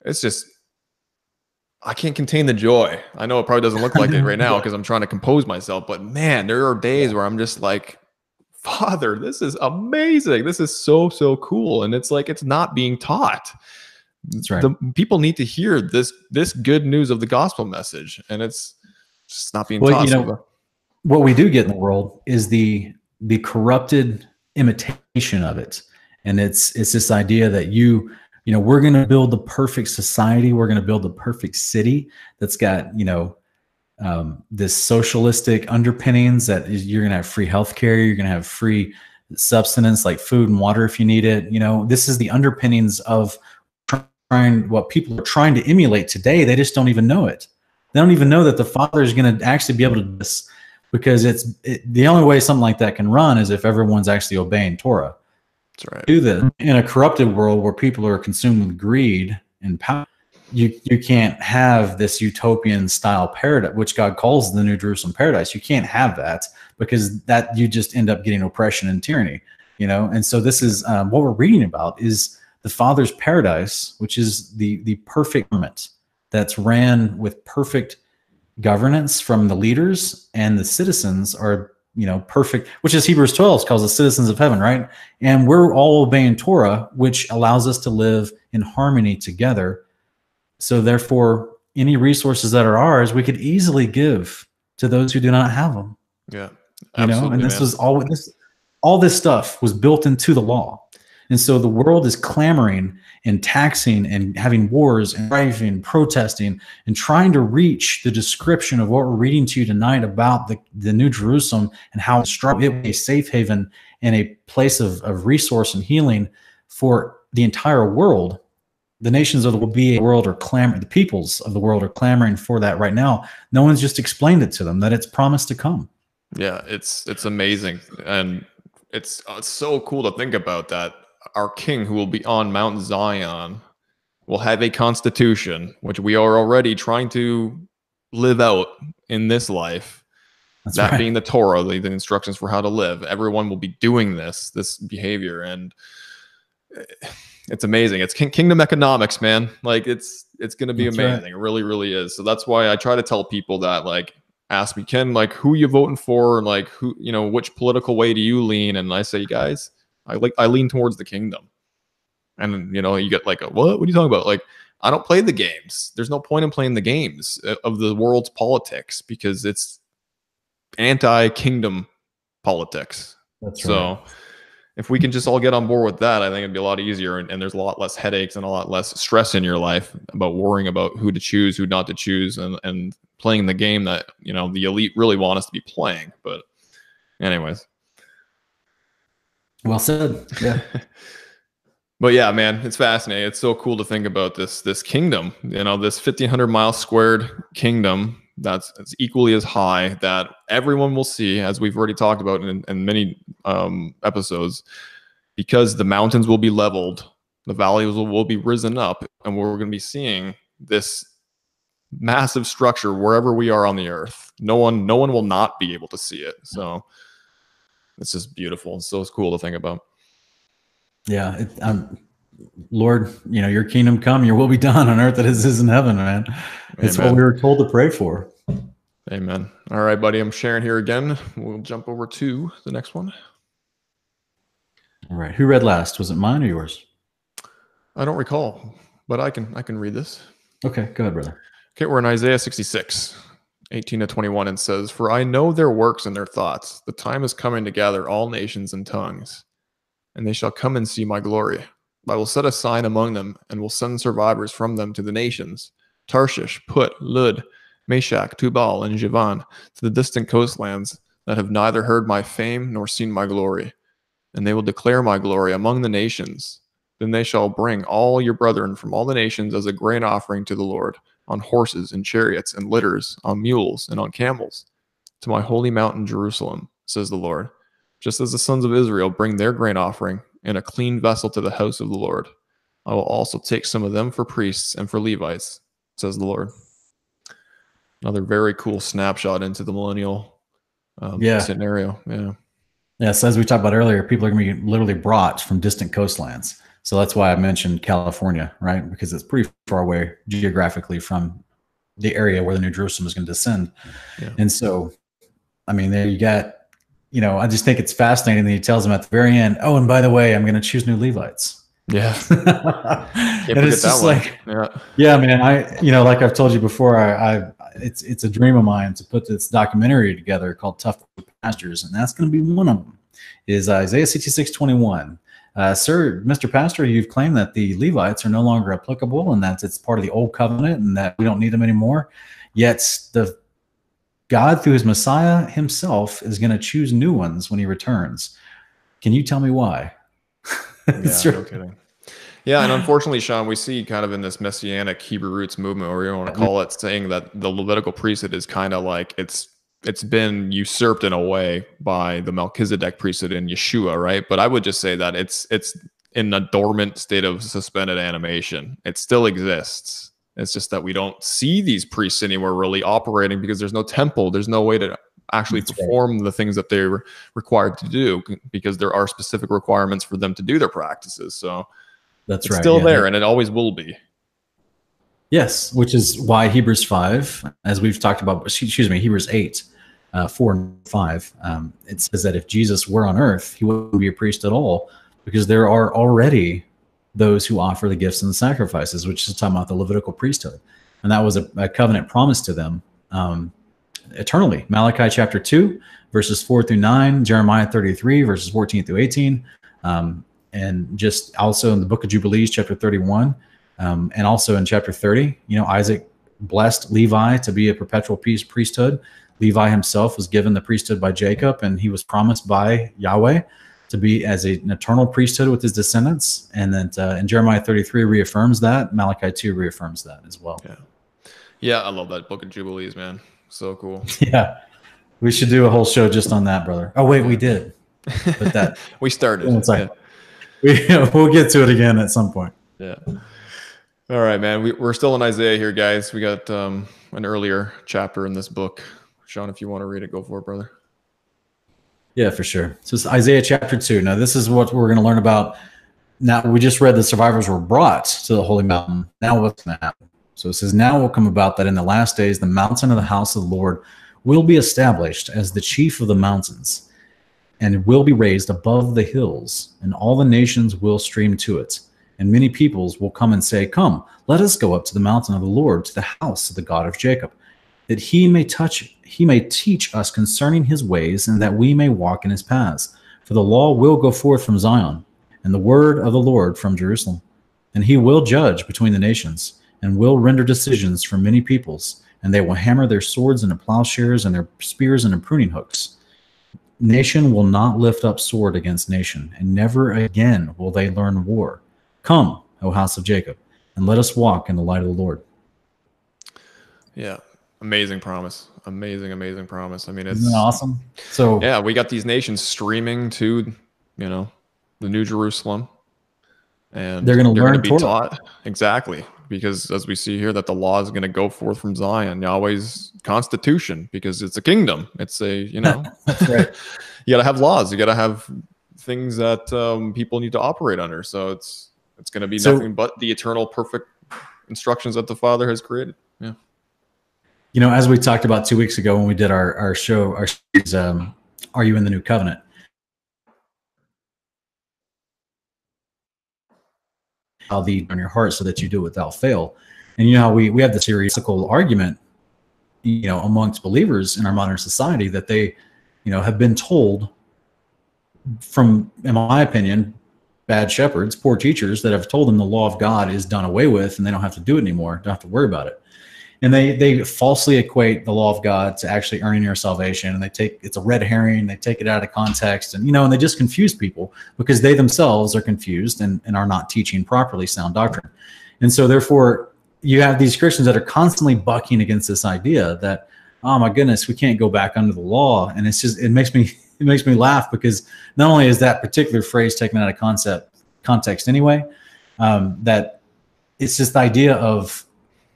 it's just I can't contain the joy. I know it probably doesn't look like it right now because I'm trying to compose myself, but man, there are days where I'm just like Father, this is amazing. This is so, so cool. And it's like it's not being taught. That's right. The people need to hear this this good news of the gospel message. And it's just not being Well, taught. you know, what we do get in the world is the the corrupted imitation of it. And it's it's this idea that you you know we're going to build the perfect society. We're going to build the perfect city that's got you know um, this socialistic underpinnings that you're going to have free healthcare. You're going to have free substance like food and water if you need it. You know this is the underpinnings of trying what people are trying to emulate today. They just don't even know it. They don't even know that the father is going to actually be able to this because it's it, the only way something like that can run is if everyone's actually obeying Torah. that's right. Do this in a corrupted world where people are consumed with greed and power. You you can't have this utopian style paradise, which God calls the New Jerusalem paradise. You can't have that because that you just end up getting oppression and tyranny. You know, and so this is um, what we're reading about is the Father's paradise, which is the the perfect moment that's ran with perfect governance from the leaders and the citizens are you know perfect which is hebrews 12 calls the citizens of heaven right and we're all obeying torah which allows us to live in harmony together so therefore any resources that are ours we could easily give to those who do not have them Yeah. you know and this man. was all this all this stuff was built into the law and so the world is clamoring and taxing and having wars and striving and protesting and trying to reach the description of what we're reading to you tonight about the, the new jerusalem and how it a safe haven and a place of, of resource and healing for the entire world. The nations of the will be a world are clamoring the peoples of the world are clamoring for that right now. No one's just explained it to them that it's promised to come. Yeah, it's it's amazing, and it's uh, it's so cool to think about that. Our King, who will be on Mount Zion, will have a constitution, which we are already trying to live out in this life. that's that right being the Torah, the, the instructions for how to live. Everyone will be doing this this behavior, and eh, it's amazing. It's king- kingdom economics, man. Like it's it's gonna be That's right. amazing. It really, really is. So that's why I try to tell people that like ask me, Ken, like who you voting for, and like who you know which political way do you lean? And I say, guys, I like I lean towards the kingdom. And you know, you get like, a, what? What are you talking about? Like, I don't play the games. There's no point in playing the games uh, of the world's politics because it's anti-kingdom politics. that's So if we can just all get on board with that, I think it'd be a lot easier and, and there's a lot less headaches and a lot less stress in your life about worrying about who to choose, who not to choose, and, and playing the game that, you know, the elite really want us to be playing. But anyways. Well said yeah But yeah, man, it's fascinating. It's so cool to think about this this kingdom. You know, this fifteen hundred mile squared kingdom that's it's equally as high that everyone will see, as we've already talked about in, in many um, episodes, because the mountains will be leveled, the valleys will, will be risen up, and we're going to be seeing this massive structure wherever we are on the earth. No one, no one will not be able to see it. So it's just beautiful. So It's so cool to think about. Yeah, it, um, Lord, you know, your kingdom come, your will be done on earth that is, is in heaven, man. It's Amen. what we were told to pray for. Amen. All right, buddy. I'm sharing here again. We'll jump over to the next one. All right. Who read last? Was it mine or yours? I don't recall, but I can I can read this. Okay, go ahead, brother. Okay, we're in Isaiah 66, 18 to 21, and says, For I know their works and their thoughts. The time is coming to gather all nations and tongues, and they shall come and see my glory. I will set a sign among them, and will send survivors from them to the nations Tarshish, Put, Lud, Meshech, Tubal, and Javan, to the distant coastlands that have neither heard my fame nor seen my glory. And they will declare my glory among the nations. Then they shall bring all your brethren from all the nations as a grain offering to the Lord on horses and chariots and litters, on mules and on camels, to my holy mountain Jerusalem, says the Lord. Just as the sons of Israel bring their grain offering in a clean vessel to the house of the Lord, I will also take some of them for priests and for Levites, says the Lord. Another very cool snapshot into the millennial um, Yeah. scenario. Yeah. Yes, as we talked about earlier, people are going to be literally brought from distant coastlands. So that's why I mentioned California, right? Because it's pretty far away geographically from the area where the New Jerusalem is going to descend. Yeah. And so, I mean, there you got you know, I just think it's fascinating that he tells them at the very end, "Oh, and by the way, I'm going to choose new Levites." Yeah, and it's just like, yeah, yeah, man. I, you know, like I've told you before, I, I, it's it's a dream of mine to put this documentary together called Tough Pastors, and that's going to be one of them. Is Isaiah 66, 21. Uh, sir, Mr. Pastor, you've claimed that the Levites are no longer applicable and that it's part of the old covenant and that we don't need them anymore. Yet the God, through his Messiah himself, is going to choose new ones when he returns. Can you tell me why? yeah, no kidding. Yeah, and unfortunately, Sean, we see kind of in this messianic Hebrew roots movement, or you want to call it, saying that the Levitical priesthood is kind of like it's it's been usurped in a way by the Melchizedek priesthood in Yeshua, right? But I would just say that it's it's in a dormant state of suspended animation. It still exists. It's just that we don't see these priests anywhere really operating because there's no temple. There's no way to actually That's perform right. the things that they're required to do because there are specific requirements for them to do their practices. So that's it's right. Still yeah, there, and it always will be. Yes, which is why Hebrews five, as we've talked about, excuse me, Hebrews eight, uh, four and five, um, it says that if Jesus were on earth, he wouldn't be a priest at all, because there are already those who offer the gifts and the sacrifices, which is talking about the Levitical priesthood, and that was a, a covenant promise to them um, eternally. Malachi chapter two, verses four through nine, Jeremiah thirty three, verses fourteen through eighteen. Um, and just also in the book of Jubilees, chapter 31, um, and also in chapter 30, you know, Isaac blessed Levi to be a perpetual peace priesthood. Levi himself was given the priesthood by Jacob, and he was promised by Yahweh to be as a, an eternal priesthood with his descendants. And then uh, in Jeremiah 33 reaffirms that. Malachi 2 reaffirms that as well. Yeah. Yeah, I love that book of Jubilees, man. So cool. Yeah. We should do a whole show just on that, brother. Oh, wait, we did. But that we started. It's like, yeah. we, we'll get to it again at some point. Yeah. All right, man. We, are still in Isaiah here, guys. We got um, an earlier chapter in this book. Sean, if you want to read it, go for it, brother. Yeah, for sure. So it's Isaiah chapter two. Now, this is what we're going to learn about. Now, we just read the survivors were brought to the holy mountain. Now, what's going to happen? So it says, Now will come about that in the last days, the mountain of the house of the Lord will be established as the chief of the mountains and will be raised above the hills, and all the nations will stream to it. And many peoples will come and say, Come, let us go up to the mountain of the Lord, to the house of the God of Jacob, that he may touch, he may teach us concerning his ways, and that we may walk in his paths. For the law will go forth from Zion, and the word of the Lord from Jerusalem. And he will judge between the nations, and will render decisions for many peoples, and they will hammer their swords into plowshares and their spears into pruning hooks Nation will not lift up sword against nation, and never again will they learn war. Come, O house of Jacob, and let us walk in the light of the Lord. Yeah, amazing promise. Amazing, amazing promise. I mean, it's awesome. So yeah, we got these nations streaming to, you know, the New Jerusalem, and they're going to learn to be taught exactly because as we see here that the law is going to go forth from Zion, Yahweh's constitution, because it's a kingdom. It's a, you know, right. you got to have laws. You got to have things that um, people need to operate under. So it's, it's going to be so, nothing but the eternal perfect instructions that the Father has created. Yeah. You know, as we talked about two weeks ago when we did our, our show, our series, um, Are You in the New Covenant? how the on your heart so that you do it without fail. And you know how we we have this theoretical argument, you know, amongst believers in our modern society that they, you know, have been told from, in my opinion, bad shepherds, poor teachers that have told them the law of God is done away with and they don't have to do it anymore, don't have to worry about it. And they they falsely equate the law of God to actually earning your salvation, and they take it's a red herring. They take it out of context, and you know, and they just confuse people because they themselves are confused and, and are not teaching properly sound doctrine, and so therefore you have these Christians that are constantly bucking against this idea that oh my goodness we can't go back under the law, and it's just it makes me it makes me laugh because not only is that particular phrase taken out of concept context anyway, um, that it's just the idea of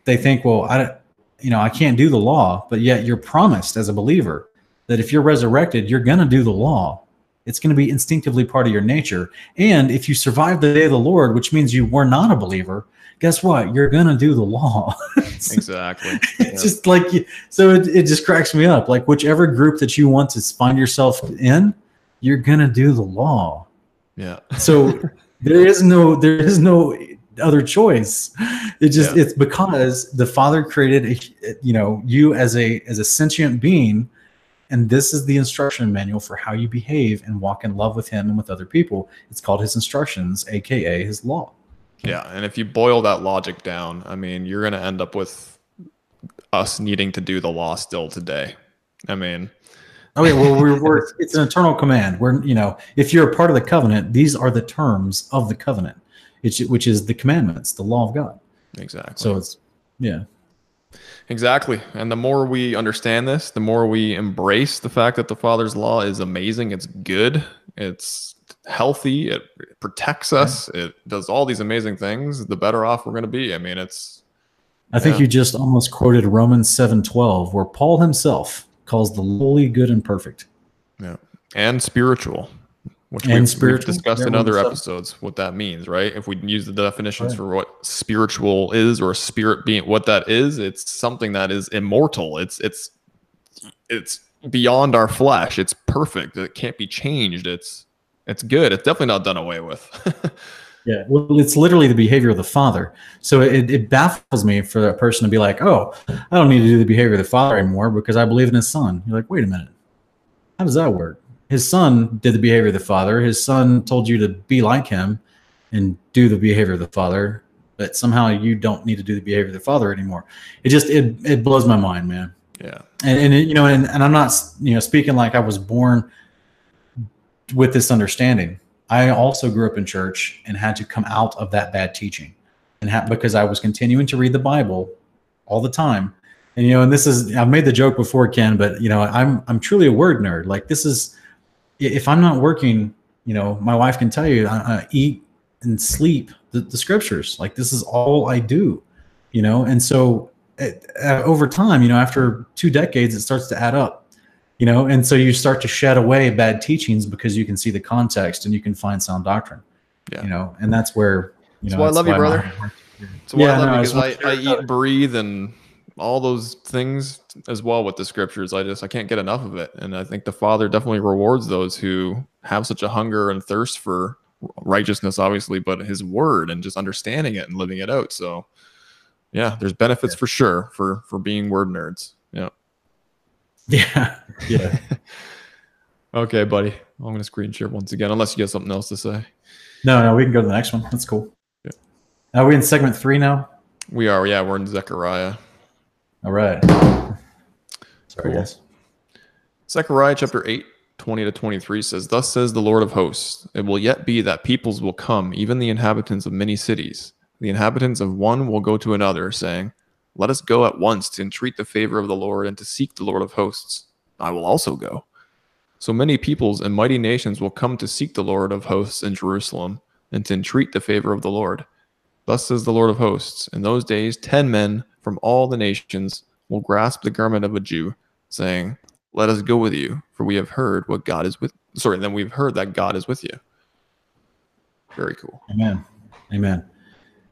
they think, well, I, you know, I can't do the law, but yet you're promised as a believer that if you're resurrected, you're going to do the law. It's going to be instinctively part of your nature. And if you survive the day of the Lord, which means you were not a believer, guess what? You're going to do the law. exactly. it's just like, so it, it just cracks me up. Like, whichever group that you want to find yourself in, you're going to do the law. Yeah. so there is no, there is no other choice. It just, yeah. it's because the Father created, a, you know, you as a, as a sentient being and this is the instruction manual for how you behave and walk in love with him and with other people. It's called his instructions, aka his law. Yeah, and if you boil that logic down, I mean, you're going to end up with us needing to do the law still today. I mean, oh yeah, well, we're, we're it's an eternal command. We're you know, if you're a part of the covenant, these are the terms of the covenant, which which is the commandments, the law of God. Exactly. So it's yeah. Exactly. And the more we understand this, the more we embrace the fact that the Father's law is amazing, it's good, it's healthy, it protects us, yeah. it does all these amazing things, the better off we're going to be. I mean, it's I think yeah. you just almost quoted Romans 7:12 where Paul himself calls the lowly good and perfect. Yeah. And spiritual which and we've, we've discussed in other episodes what that means, right? If we use the definitions right. for what spiritual is or spirit being, what that is, it's something that is immortal. It's it's it's beyond our flesh. It's perfect. It can't be changed. It's it's good. It's definitely not done away with. yeah, well, it's literally the behavior of the father. So it, it baffles me for a person to be like, "Oh, I don't need to do the behavior of the father anymore because I believe in his son." You're like, "Wait a minute, how does that work?" his son did the behavior of the father. His son told you to be like him and do the behavior of the father, but somehow you don't need to do the behavior of the father anymore. It just it it blows my mind, man. Yeah. And and it, you know, and, and I'm not you know speaking like I was born with this understanding. I also grew up in church and had to come out of that bad teaching, and ha- because I was continuing to read the Bible all the time. And you know, and this is I've made the joke before, Ken, but you know, I'm I'm truly a word nerd. Like this is if I'm not working, you know, my wife can tell you, I, I eat and sleep the, the, scriptures. Like this is all I do, you know. And so uh, over time, you know, after two decades, it starts to add up, you know. And so you start to shed away bad teachings because you can see the context and you can find sound doctrine, yeah. you know. And that's where you know. That's I love you, brother. So yeah, I love no, you because I, I eat, breathe, and all those things as well with the scriptures. I just I can't get enough of it, and I think the Father definitely rewards those who have such a hunger and thirst for righteousness, obviously, but His Word and just understanding it and living it out. So, yeah, there's benefits yeah. for sure for for being word nerds. Yeah. Yeah. Yeah. okay, buddy. I'm gonna screen share once again, unless you got something else to say. No, no, we can go to the next one. That's cool. Yeah. Are we in segment three now? We are. Yeah, we're in Zechariah. All right. Sorry, cool. guys. Zechariah chapter 8, 20 to 23 says, Thus says the Lord of hosts, it will yet be that peoples will come, even the inhabitants of many cities. The inhabitants of one will go to another, saying, Let us go at once to entreat the favor of the Lord and to seek the Lord of hosts. I will also go. So many peoples and mighty nations will come to seek the Lord of hosts in Jerusalem and to entreat the favor of the Lord. Thus says the Lord of hosts, In those days ten men from all the nations will grasp the garment of a Jew, saying, Let us go with you, for we have heard what God is with sorry, then we've heard that God is with you. Very cool. Amen. Amen.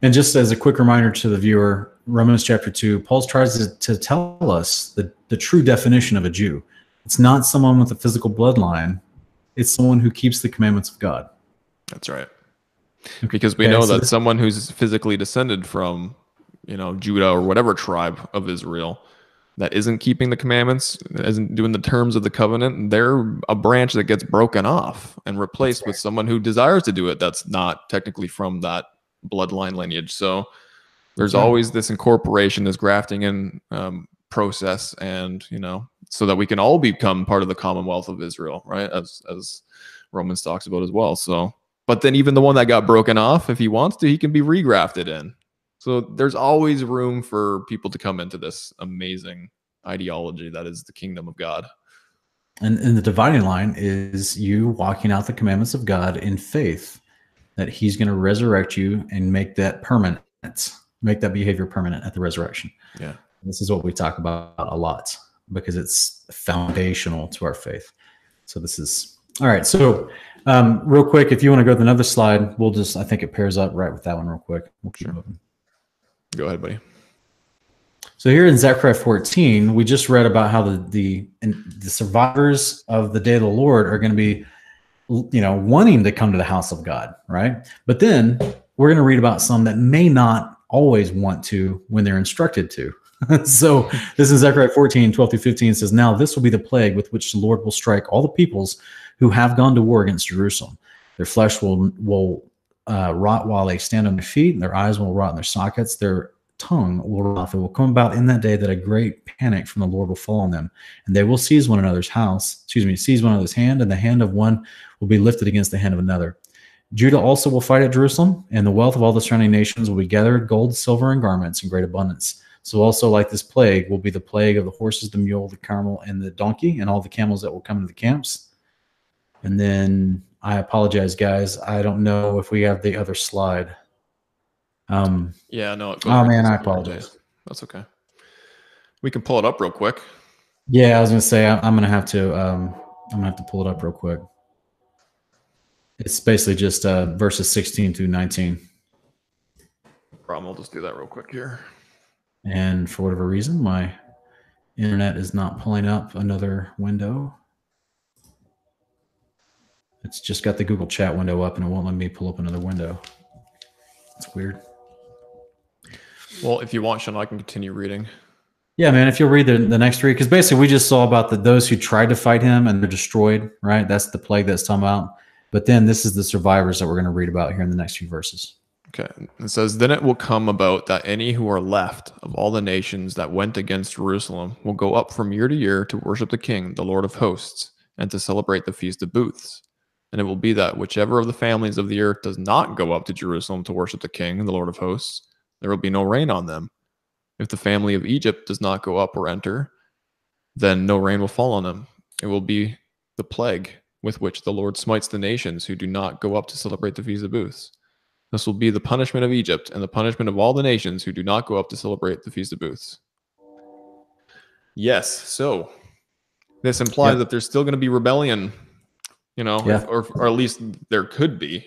And just as a quick reminder to the viewer, Romans chapter 2, Paul tries to, to tell us the, the true definition of a Jew. It's not someone with a physical bloodline, it's someone who keeps the commandments of God. That's right. Because we know so that someone who's physically descended from you know Judah or whatever tribe of Israel that isn't keeping the commandments, isn't doing the terms of the covenant, they're a branch that gets broken off and replaced with someone who desires to do it that's not technically from that bloodline lineage. So there's yeah. always this incorporation, this grafting in um, process, and you know, so that we can all become part of the Commonwealth of Israel, right? As as Romans talks about as well. So, but then even the one that got broken off, if he wants to, he can be regrafted in. So there's always room for people to come into this amazing ideology that is the kingdom of God. And, and the dividing line is you walking out the commandments of God in faith that He's going to resurrect you and make that permanent, make that behavior permanent at the resurrection. Yeah. This is what we talk about a lot because it's foundational to our faith. So this is All right. So, um, real quick, if you want to go to another slide, we'll just, I think it pairs up right with that one real quick. We'll keep Sure. moving. Go ahead, buddy. So here in Zechariah 14, we just read about how the the the survivors of the day of the Lord are going to be, you know, wanting to come to the house of God, right? But then we're going to read about some that may not always want to when they're instructed to. so this is Zechariah 14, 12 through 15 says, Now this will be the plague with which the Lord will strike all the peoples who have gone to war against Jerusalem. Their flesh will will uh, rot while they stand on their feet, and their eyes will rot in their sockets. Their tongue will rot. It will come about in that day that a great panic from the Lord will fall on them, and they will seize one another's house. Excuse me, seize one another's hand, and the hand of one will be lifted against the hand of another. Judah also will fight at Jerusalem, and the wealth of all the surrounding nations will be gathered gold, silver, and garments in great abundance. So, also like this plague, will be the plague of the horses, the mule, the camel, and the donkey, and all the camels that will come into the camps. And then I apologize, guys. I don't know if we have the other slide. Um, Yeah, no. it goes Oh, man, I apologize. That's okay. We can pull it up real quick. yeah, I was gonna say I, I'm gonna have to. Um, I'm gonna have to pull it up real quick. It's basically just uh, verses 16 through 19. Problem. We'll just do that real quick here. And for whatever reason, my internet is not pulling up another window. It's just got the Google Chat window up and it won't let me pull up another window. It's weird. Well, if you want, Sean, I can continue reading. Yeah, man. If you'll read the, the next three, because basically we just saw about the those who tried to fight him and they're destroyed, right? That's the plague that's talking about. But then this is the survivors that we're going to read about here in the next few verses. Okay. It says, Then it will come about that any who are left of all the nations that went against Jerusalem will go up from year to year to worship the King, the Lord of hosts, and to celebrate the Feast of Booths. And it will be that whichever of the families of the earth does not go up to Jerusalem to worship the King, the Lord of hosts, there will be no rain on them. If the family of Egypt does not go up or enter, then no rain will fall on them. It will be the plague with which the Lord smites the nations who do not go up to celebrate the Feast of Booths. This will be the punishment of Egypt and the punishment of all the nations who do not go up to celebrate the Feast of Booths. Yes, so this implies Yep. that there's still going to be rebellion, you know, Yeah. or, or at least there could be.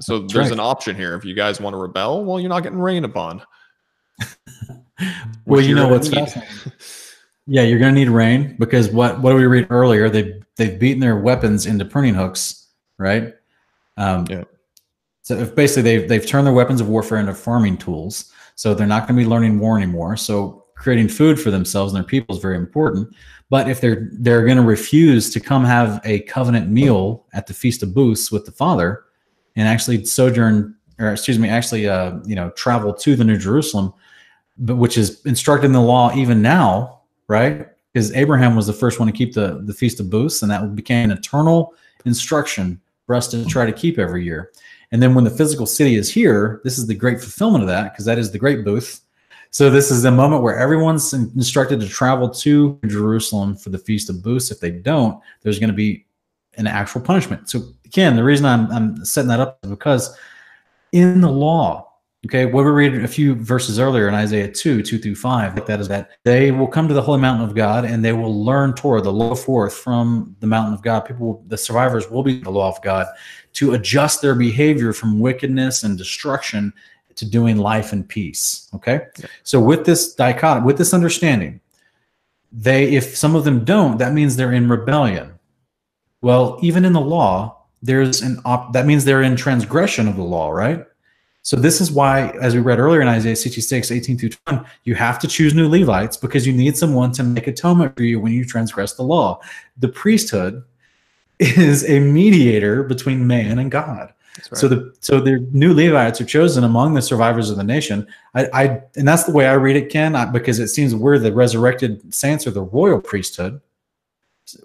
So That's there's right. an option here. If you guys want to rebel, well, you're not getting rained upon. Well, you know what's fascinating? Yeah, you're going to need rain because what what did we read earlier? They've they've beaten their weapons into pruning hooks, right? Um, Yeah. So if basically they've they've turned their weapons of warfare into farming tools, so they're not going to be learning war anymore. So creating food for themselves and their people is very important. But if they're they're going to refuse to come have a covenant meal at the feast of booths with the Father, and actually sojourn, or excuse me, actually uh, you know travel to the New Jerusalem, but which is instructed in the law even now, right? Because Abraham was the first one to keep the the feast of booths, and that became an eternal instruction for us to try to keep every year. And then when the physical city is here, this is the great fulfillment of that because that is the great booth. So this is the moment where everyone's instructed to travel to Jerusalem for the feast of booths. If they don't, there's going to be an actual punishment. So again, the reason I'm, I'm setting that up is because in the law, okay, what we read a few verses earlier in Isaiah 2, 2 through 5, like that is that they will come to the holy mountain of God and they will learn Torah, the law forth from the mountain of God. People, the survivors will be the law of God to adjust their behavior from wickedness and destruction to doing life and peace. Okay. Yeah. So with this dichotomy, with this understanding, they, if some of them don't, that means they're in rebellion. Well, even in the law, there's an op, that means they're in transgression of the law, right? So this is why, as we read earlier in Isaiah 66, 18 through 20, you have to choose new Levites because you need someone to make atonement for you when you transgress the law. The priesthood is a mediator between man and God. Right. So the so the new Levites are chosen among the survivors of the nation. I, I and that's the way I read it, Ken, I, because it seems we're the resurrected saints or the royal priesthood,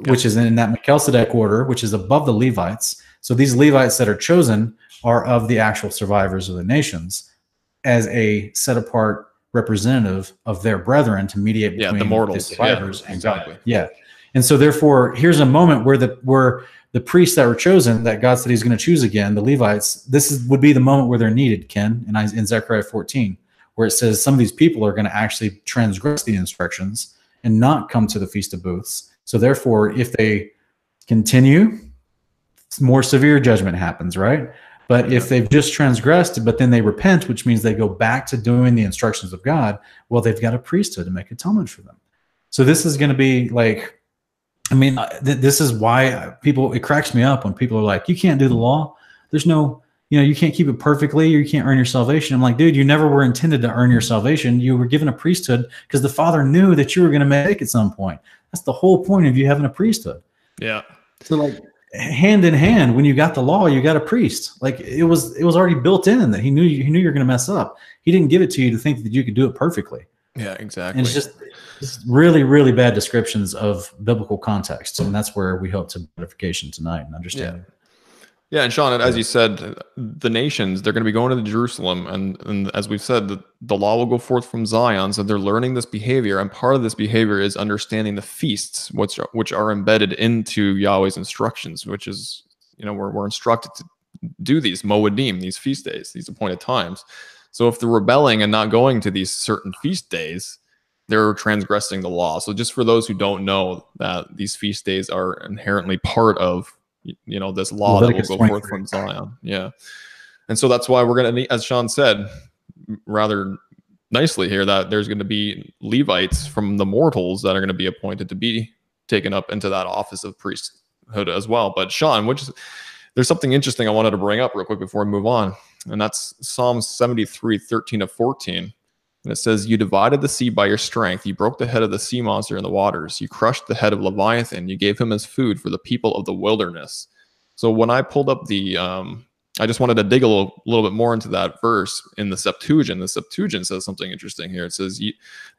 which is in that Melchizedek order, which is above the Levites. So these Levites that are chosen are of the actual survivors of the nations, as a set apart representative of their brethren to mediate yeah, between the mortals. survivors yeah, and exactly. Yeah. And so therefore, here's a moment where the where the priests that were chosen, that God said He's going to choose again, the Levites. This is would be the moment where they're needed, Ken, in, Is- in Zechariah 14, where it says some of these people are going to actually transgress the instructions and not come to the feast of booths. So therefore, if they continue more severe judgment happens, right? But if they've just transgressed, but then they repent, which means they go back to doing the instructions of God, well, they've got a priesthood to make atonement for them. So this is going to be like, I mean, uh, th- this is why people, it cracks me up when people are like, you can't do the law. There's no, you know, you can't keep it perfectly or you can't earn your salvation. I'm like, dude, you never were intended to earn your salvation. You were given a priesthood because the Father knew that you were going to make at some point. That's the whole point of you having a priesthood. Yeah. So like hand in hand, when you got the law, you got a priest. Like it was, it was already built in that he knew you, he knew you're going to mess up. He didn't give it to you to think that you could do it perfectly. Yeah, exactly. And it's just it's really, really bad descriptions of biblical context, and that's where we hope to edification tonight and understanding. Yeah. Yeah, and Sean, as you said, the nations they're going to be going to Jerusalem, and and as we've said, the, the law will go forth from Zion. So they're learning this behavior, and part of this behavior is understanding the feasts, which are, which are embedded into Yahweh's instructions, which is you know we're we're instructed to do these moedim, these feast days, these appointed times. So if they're rebelling and not going to these certain feast days, they're transgressing the law. So just for those who don't know that these feast days are inherently part of you know this law Leviticus that will go forth from Zion. Yeah, and so that's why we're gonna, as Sean said, rather nicely here, that there's going to be Levites from the mortals that are going to be appointed to be taken up into that office of priesthood as well. But Sean, which is there's something interesting I wanted to bring up real quick before we move on, and that's Psalm 73, 13 of 14. And it says, You divided the sea by your strength. You broke the head of the sea monster in the waters. You crushed the head of Leviathan. You gave him as food for the people of the wilderness. So when I pulled up the, um, I just wanted to dig a little, little bit more into that verse in the Septuagint. The Septuagint says something interesting here. It says,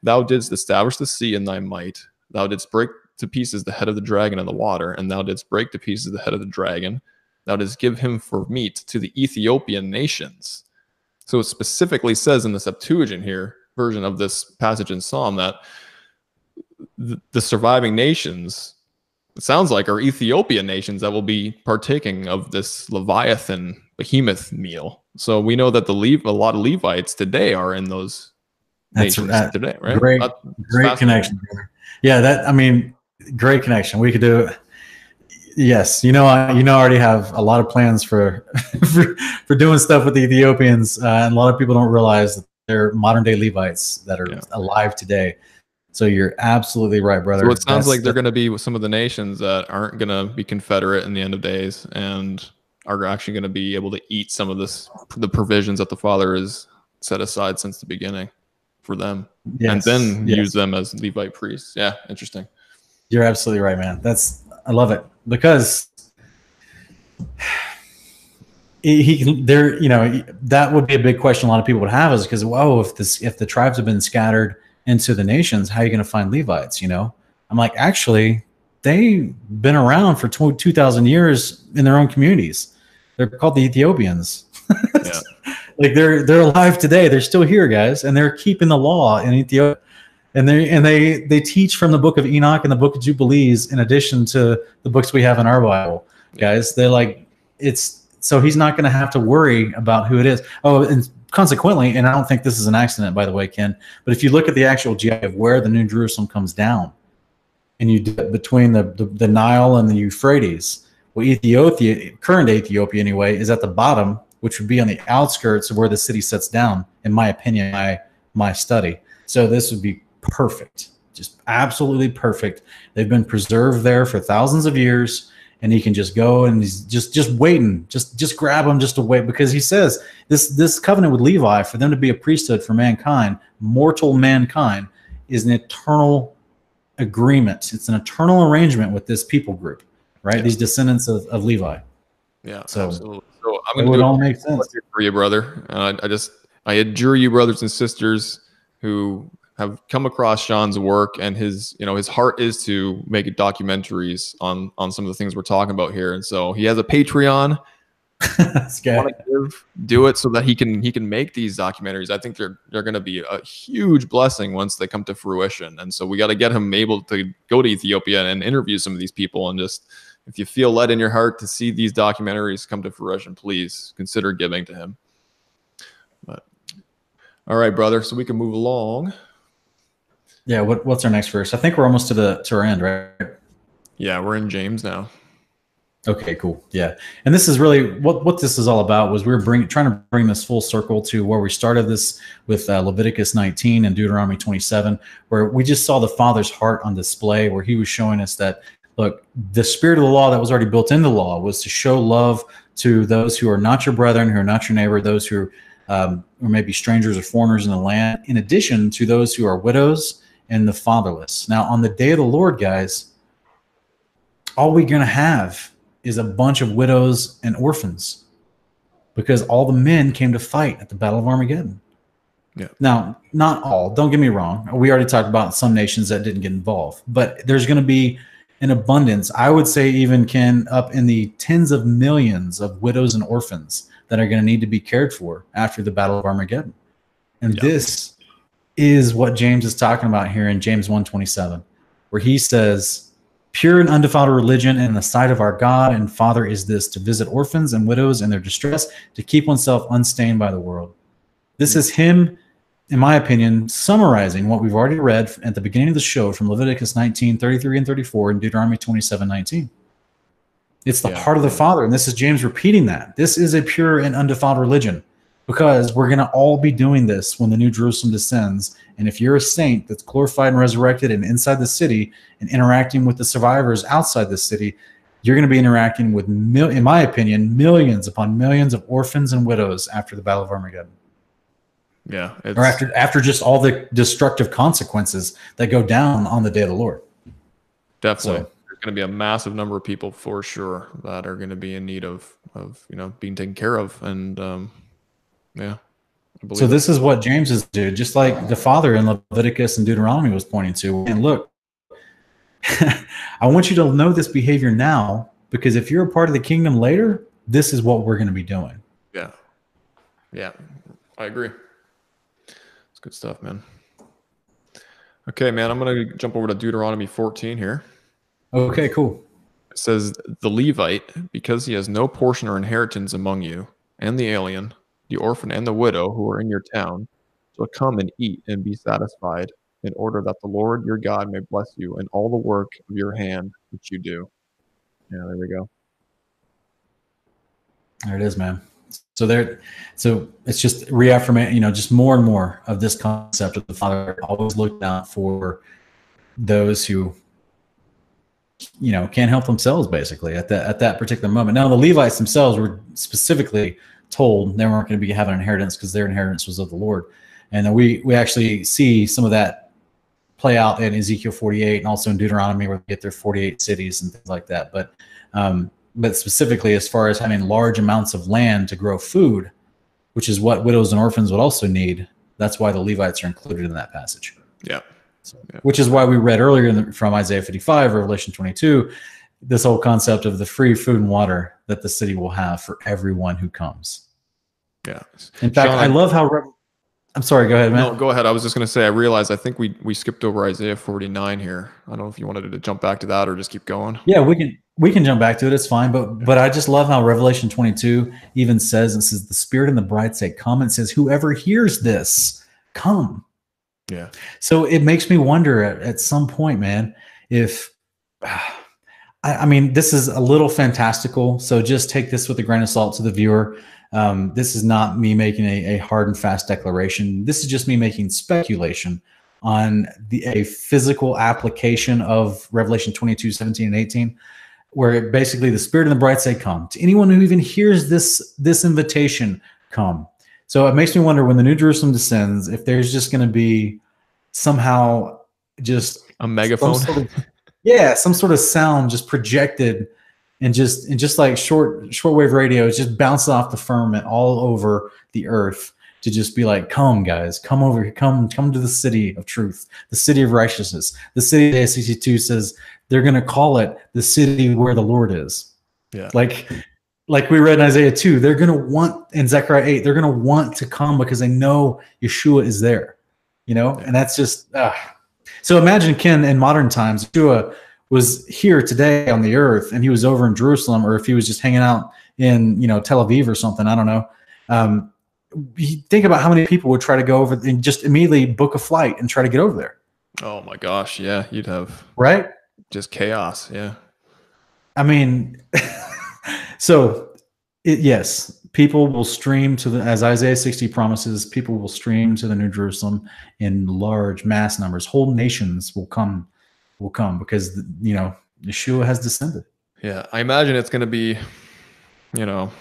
Thou didst establish the sea in thy might. Thou didst break to pieces the head of the dragon in the water, and thou didst break to pieces the head of the dragon. Thou didst give him for meat to the Ethiopian nations. So it specifically says in the Septuagint here version of this passage in Psalm that the, the surviving nations, it sounds like, are Ethiopian nations that will be partaking of this Leviathan behemoth meal. So we know that the Lev- a lot of Levites today are in those That's nations that, today, right? Great, great connection. Yeah, that I mean, great connection. We could do Yes, you know, I, you know, I already have a lot of plans for for, for doing stuff with the Ethiopians, uh, and a lot of people don't realize that they're modern day Levites that are yeah. alive today. So you're absolutely right, brother. So it sounds That's like they're going to be some of the nations that aren't going to be Confederate in the end of days, and are actually going to be able to eat some of this the provisions that the Father has set aside since the beginning for them, yes. and then yes. use them as Levite priests. Yeah, interesting. You're absolutely right, man. That's I love it because he there you know that would be a big question a lot of people would have is because whoa if this if the tribes have been scattered into the nations how are you going to find levites you know? I'm like actually they've been around for 2000 years in their own communities. They're called the ethiopians. Yeah. like they're they're alive today. They're still here guys and they're keeping the law in ethiopia and they and they they teach from the book of Enoch and the book of Jubilees in addition to the books we have in our Bible. Guys, they're like it's so he's not going to have to worry about who it is. Oh, and consequently, and I don't think this is an accident, by the way, Ken. But if you look at the actual GI of where the New Jerusalem comes down, and you between the, the, the Nile and the Euphrates, well, Ethiopia, current Ethiopia anyway, is at the bottom, which would be on the outskirts of where the city sets down. In my opinion, my my study. So this would be perfect, just absolutely perfect. They've been preserved there for thousands of years, and he can just go and he's just just waiting, just just grab them just to wait because he says this this covenant with Levi for them to be a priesthood for mankind, mortal mankind, is an eternal agreement. It's an eternal arrangement with this people group, right? Yeah. These descendants of, of Levi. Yeah, so, absolutely. So I'm going to all make sense for you, brother. Uh, I just I adjure you, brothers and sisters, who have come across Sean's work and his, you know, his heart is to make documentaries on on some of the things we're talking about here. And so he has a Patreon. give, do it so that he can he can make these documentaries. I think they're they're going to be a huge blessing once they come to fruition. And so we got to get him able to go to Ethiopia and interview some of these people and just if you feel led in your heart to see these documentaries come to fruition, please consider giving to him. But all right, brother, so we can move along. Yeah. What, what's our next verse? I think we're almost to the to our end, right? Yeah, we're in James now. Okay, cool. Yeah, and this is really what what this is all about. Was we are bringing trying to bring this full circle to where we started this with uh, Leviticus 19 and Deuteronomy 27, where we just saw the Father's heart on display, where He was showing us that look, the spirit of the law that was already built into the law was to show love to those who are not your brethren, who are not your neighbor, those who um, or maybe strangers or foreigners in the land, in addition to those who are widows and the fatherless. Now, on the day of the Lord, guys, all we're going to have is a bunch of widows and orphans because all the men came to fight at the Battle of Armageddon. Yeah. Now, not all. Don't get me wrong. We already talked about some nations that didn't get involved, but there's going to be an abundance. I would say even can up in the tens of millions of widows and orphans that are going to need to be cared for after the Battle of Armageddon. And this is what James is talking about here in James 127, where he says, Pure and undefiled religion in the sight of our God and Father is this to visit orphans and widows in their distress, to keep oneself unstained by the world. This is him, in my opinion, summarizing what we've already read at the beginning of the show from Leviticus 19, 33 and 34 and Deuteronomy 27, 19. It's the yeah. heart of the Father. And this is James repeating that. This is a pure and undefiled religion because we're going to all be doing this when the New Jerusalem descends. And if you're a saint that's glorified and resurrected and inside the city and interacting with the survivors outside the city, you're going to be interacting with, mil- in my opinion, millions upon millions of orphans and widows after the Battle of Armageddon. Yeah, or after after just all the destructive consequences that go down on the day of the Lord. Definitely, so, there's going to be a massive number of people for sure that are going to be in need of of you know being taken care of, and um, yeah. So this is what James is doing, just like the father in Leviticus and Deuteronomy was pointing to. And look, I want you to know this behavior now because if you're a part of the kingdom later, this is what we're going to be doing. Yeah. Yeah. I agree. It's good stuff, man. Okay, man, I'm going to jump over to Deuteronomy 14 here. Okay, cool. It says, The Levite, because he has no portion or inheritance among you, and the alien, the orphan and the widow who are in your town shall come and eat and be satisfied, in order that the Lord your God may bless you in all the work of your hand which you do. Yeah, there we go. There it is, man. So there, so it's just reaffirming, you know, just more and more of this concept of the Father always looked out for those who, you know, can't help themselves basically at that at that particular moment. Now the Levites themselves were specifically told they weren't going to be having inheritance because their inheritance was of the Lord. And then we we actually see some of that play out in Ezekiel 48 and also in Deuteronomy where they get their 48 cities and things like that. But um, but specifically as far as having large amounts of land to grow food, which is what widows and orphans would also need. That's why the Levites are included in that passage. Yeah. So, yeah. Which is why we read earlier the, from Isaiah 55, Revelation 22, this whole concept of the free food and water that the city will have for everyone who comes. Yeah. In fact, Sean, I love how. Re- I'm sorry. Go ahead, man. No, go ahead. I was just going to say. I realized. I think we we skipped over Isaiah 49 here. I don't know if you wanted to jump back to that or just keep going. Yeah, we can we can jump back to it. It's fine. But but I just love how Revelation 22 even says it says the Spirit and the bride say, "Come." And says, "Whoever hears this, come." Yeah. So it makes me wonder at, at some point, man, if. I, I mean, this is a little fantastical. So just take this with a grain of salt to the viewer. Um, this is not me making a, a, hard and fast declaration. This is just me making speculation on the a physical application of Revelation 22, 17, and 18, where basically the Spirit and the bride say, Come. To anyone who even hears this, this invitation, come. So it makes me wonder when the New Jerusalem descends, if there's just going to be somehow just a megaphone. Sort of, yeah, some sort of sound just projected and just and just like short shortwave radio is just bouncing off the firmament all over the earth to just be like, come guys, come over here, come come to the city of truth, the city of righteousness. The city of ACC two says they're gonna call it the city where the Lord is. Yeah. Like like we read in Isaiah 2, they're going to want in Zechariah 8, they're going to want to come because they know Yeshua is there, you know, yeah. and that's just, uh. so imagine Ken in modern times, Yeshua was here today on the earth and he was over in Jerusalem, or if he was just hanging out in you know Tel Aviv or something, I don't know. Um, think about how many people would try to go over and just immediately book a flight and try to get over there. Oh my gosh, yeah, you'd have right just chaos. Yeah, I mean, so it, yes, people will stream to the as Isaiah 60 promises, people will stream to the New Jerusalem in large mass numbers. Whole nations will come will come because you know Yeshua has descended. Yeah, I imagine it's going to be, you know,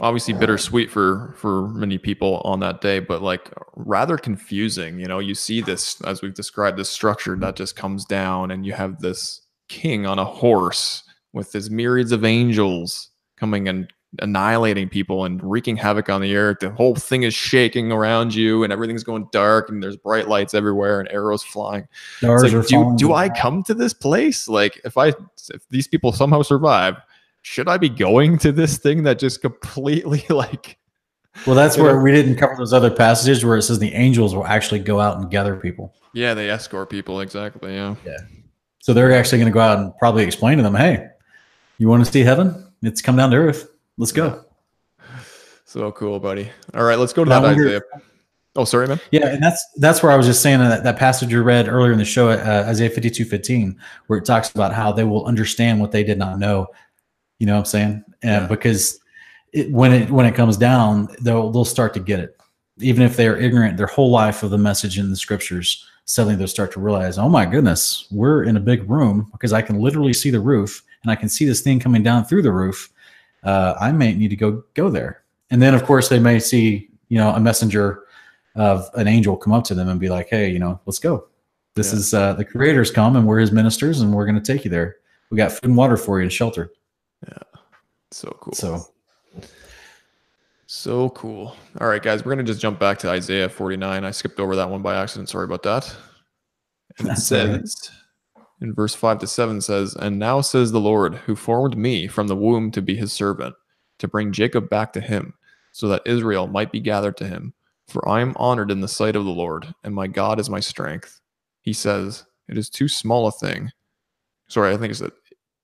obviously bittersweet for for many people on that day, but like rather confusing. You know, you see this as we've described this structure that just comes down, and you have this king on a horse with his myriads of angels coming and annihilating people and wreaking havoc on the earth. The whole thing is shaking around you, and everything's going dark, and there's bright lights everywhere, and arrows flying. Like, do do I come to this place? Like, if I if these people somehow survive, should I be going to this thing that just completely like? Well, that's where know? we didn't cover those other passages where it says the angels will actually go out and gather people. Yeah, they escort people exactly. Yeah. Yeah. So they're actually going to go out and probably explain to them, "Hey, you want to see heaven? It's come down to earth." Let's go. So cool, buddy. All right, let's go to that Isaiah. Oh, sorry, man. Yeah, and that's that's where I was just saying that that passage you read earlier in the show, uh, Isaiah fifty two fifteen, where it talks about how they will understand what they did not know. You know what I'm saying? Yeah. Because it, when it when it comes down, they'll they'll start to get it, even if they are ignorant their whole life of the message in the scriptures. Suddenly, they'll start to realize, oh my goodness, we're in a big room because I can literally see the roof and I can see this thing coming down through the roof uh, I may need to go go there. And then of course they may see you know a messenger of an angel come up to them and be like, hey, you know, let's go. This yeah. is uh, the creators come and we're his ministers and we're going to take you there. We got food and water for you and shelter. Yeah, so cool. So. So cool. All right, guys, we're going to just jump back to Isaiah 49. I skipped over that one by accident. Sorry about that. And it says, in verse 5 to 7 says, And now says the Lord, who formed me from the womb to be his servant, to bring Jacob back to him, so that Israel might be gathered to him. For I am honored in the sight of the Lord, and my God is my strength. He says, It is too small a thing. Sorry, I think it's that.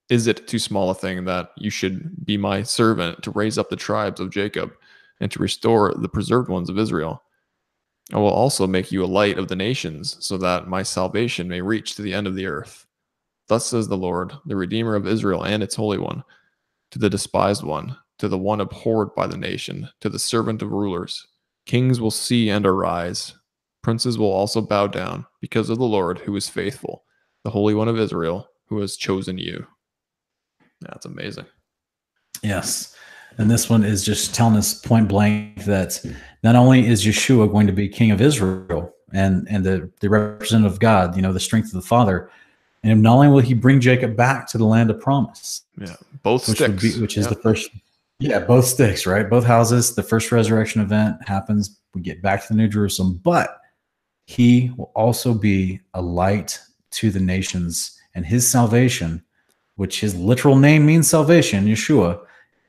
Is it too small a thing that you should be my servant to raise up the tribes of Jacob and to restore the preserved ones of Israel? I will also make you a light of the nations, so that my salvation may reach to the end of the earth. Thus says the Lord, the Redeemer of Israel and its Holy One, to the despised one, to the one abhorred by the nation, to the servant of rulers. Kings will see and arise. Princes will also bow down because of the Lord who is faithful, the Holy One of Israel who has chosen you. That's amazing. Yes. And this one is just telling us point blank that not only is Yeshua going to be king of Israel and, and the, the representative of God, you know, the strength of the Father, and not only will he bring Jacob back to the land of promise, yeah, both which sticks, be, which is the first, yeah, both sticks, right? Both houses. The first resurrection event happens. We get back to the New Jerusalem, but he will also be a light to the nations, and his salvation, which his literal name means salvation, Yeshua,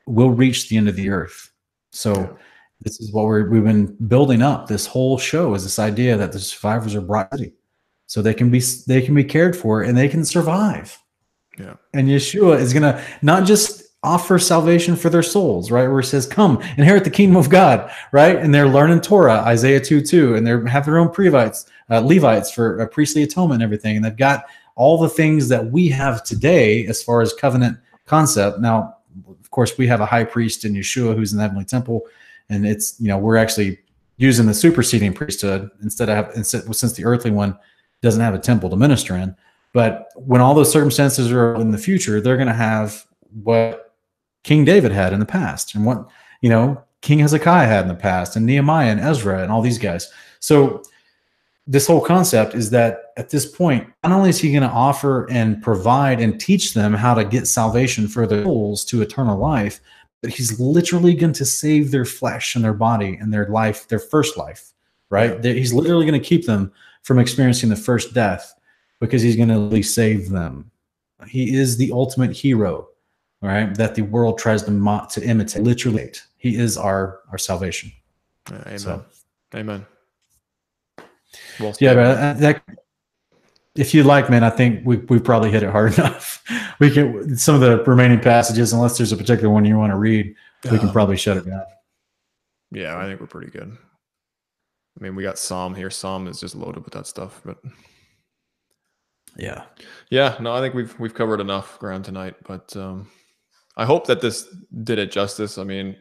will reach the end of the earth. So. This is what we're, we've been building up. This whole show is this idea that the survivors are brought city so they can be they can be cared for and they can survive. Yeah. And Yeshua is going to not just offer salvation for their souls, right? Where it says, "Come inherit the kingdom of God," right? And they're learning Torah, Isaiah two two, and they have their own Prevites, uh, Levites for a priestly atonement and everything, and they've got all the things that we have today as far as covenant concept. Now, of course, we have a high priest in Yeshua who's in the heavenly temple, and it's you know we're actually using the superseding priesthood instead of instead since the earthly one doesn't have a temple to minister in. But when all those circumstances are in the future, they're going to have what King David had in the past and what, you know, King Hezekiah had in the past and Nehemiah and Ezra and all these guys. So this whole concept is that at this point, not only is he going to offer and provide and teach them how to get salvation for their souls to eternal life, but he's literally going to save their flesh and their body and their life, their first life, right? He's literally going to keep them from experiencing the first death because he's going to at least save them. He is the ultimate hero, right? That the world tries to to imitate. Literally, he is our our salvation. Amen. So, Amen. Well, yeah, but uh, that, if you like, man, I think we we probably hit it hard enough. We can some of the remaining passages, unless there's a particular one you want to read, we can probably shut it down. Yeah, I think we're pretty good. I mean, we got Psalm here. Psalm is just loaded with that stuff, but yeah, yeah. No, I think we've we've covered enough ground tonight. But um, I hope that this did it justice. I mean,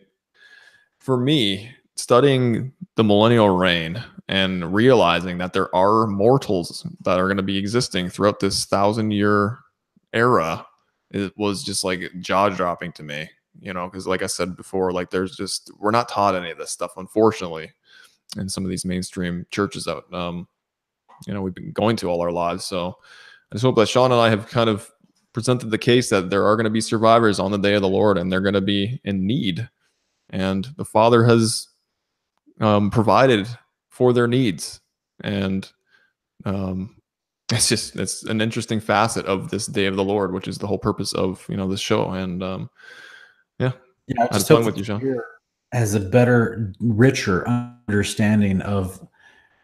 for me, studying the millennial reign and realizing that there are mortals that are going to be existing throughout this thousand year era, it was just like jaw dropping to me, you know, because like I said before, like there's just, we're not taught any of this stuff, unfortunately, in some of these mainstream churches out, um, you know, we've been going to all our lives. So I just hope that Sean and I have kind of presented the case that there are going to be survivors on the day of the Lord and they're going to be in need. And the Father has um, provided for their needs. And um, it's just it's an interesting facet of this day of the Lord, which is the whole purpose of you know this show. And um, yeah, yeah, I had fun with you, Sean. As a better, richer understanding of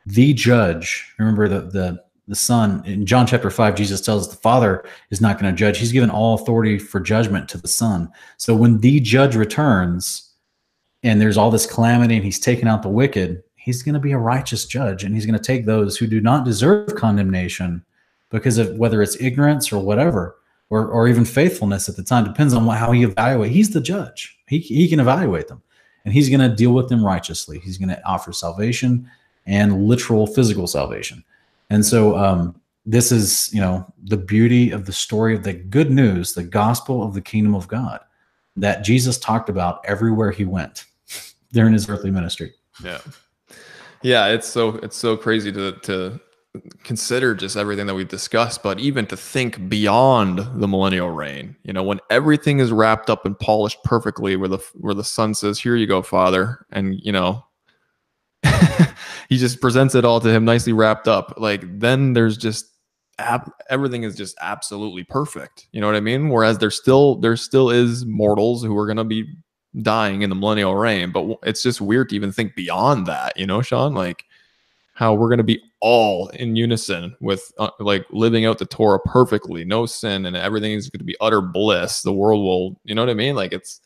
the judge. Remember the the the son in john chapter 5 jesus tells us the father is not going to judge. He's given all authority for judgment to the son. So when the judge returns and there's all this calamity and he's taken out the wicked he's going to be a righteous judge and he's going to take those who do not deserve condemnation because of whether it's ignorance or whatever or, or even faithfulness at the time depends on how he evaluate. He's the judge. He, he can evaluate them and he's going to deal with them righteously he's going to offer salvation and literal physical salvation and so um, this is, you know, the beauty of the story of the good news, the gospel of the kingdom of God that Jesus talked about everywhere he went during his earthly ministry. Yeah. Yeah, it's so it's so crazy to to consider just everything that we've discussed, but even to think beyond the millennial reign, you know, when everything is wrapped up and polished perfectly, where the where the son says, "Here you go, Father," and you know, he just presents it all to him nicely wrapped up. Like then there's just ab- everything is just absolutely perfect. You know what I mean? Whereas there still there still is mortals who are gonna be dying in the millennial reign, but it's just weird to even think beyond that. You know, Sean, like how we're gonna be all in unison with uh, like living out the Torah perfectly, no sin, and everything is going to be utter bliss. The world will, you know what I mean? Like it's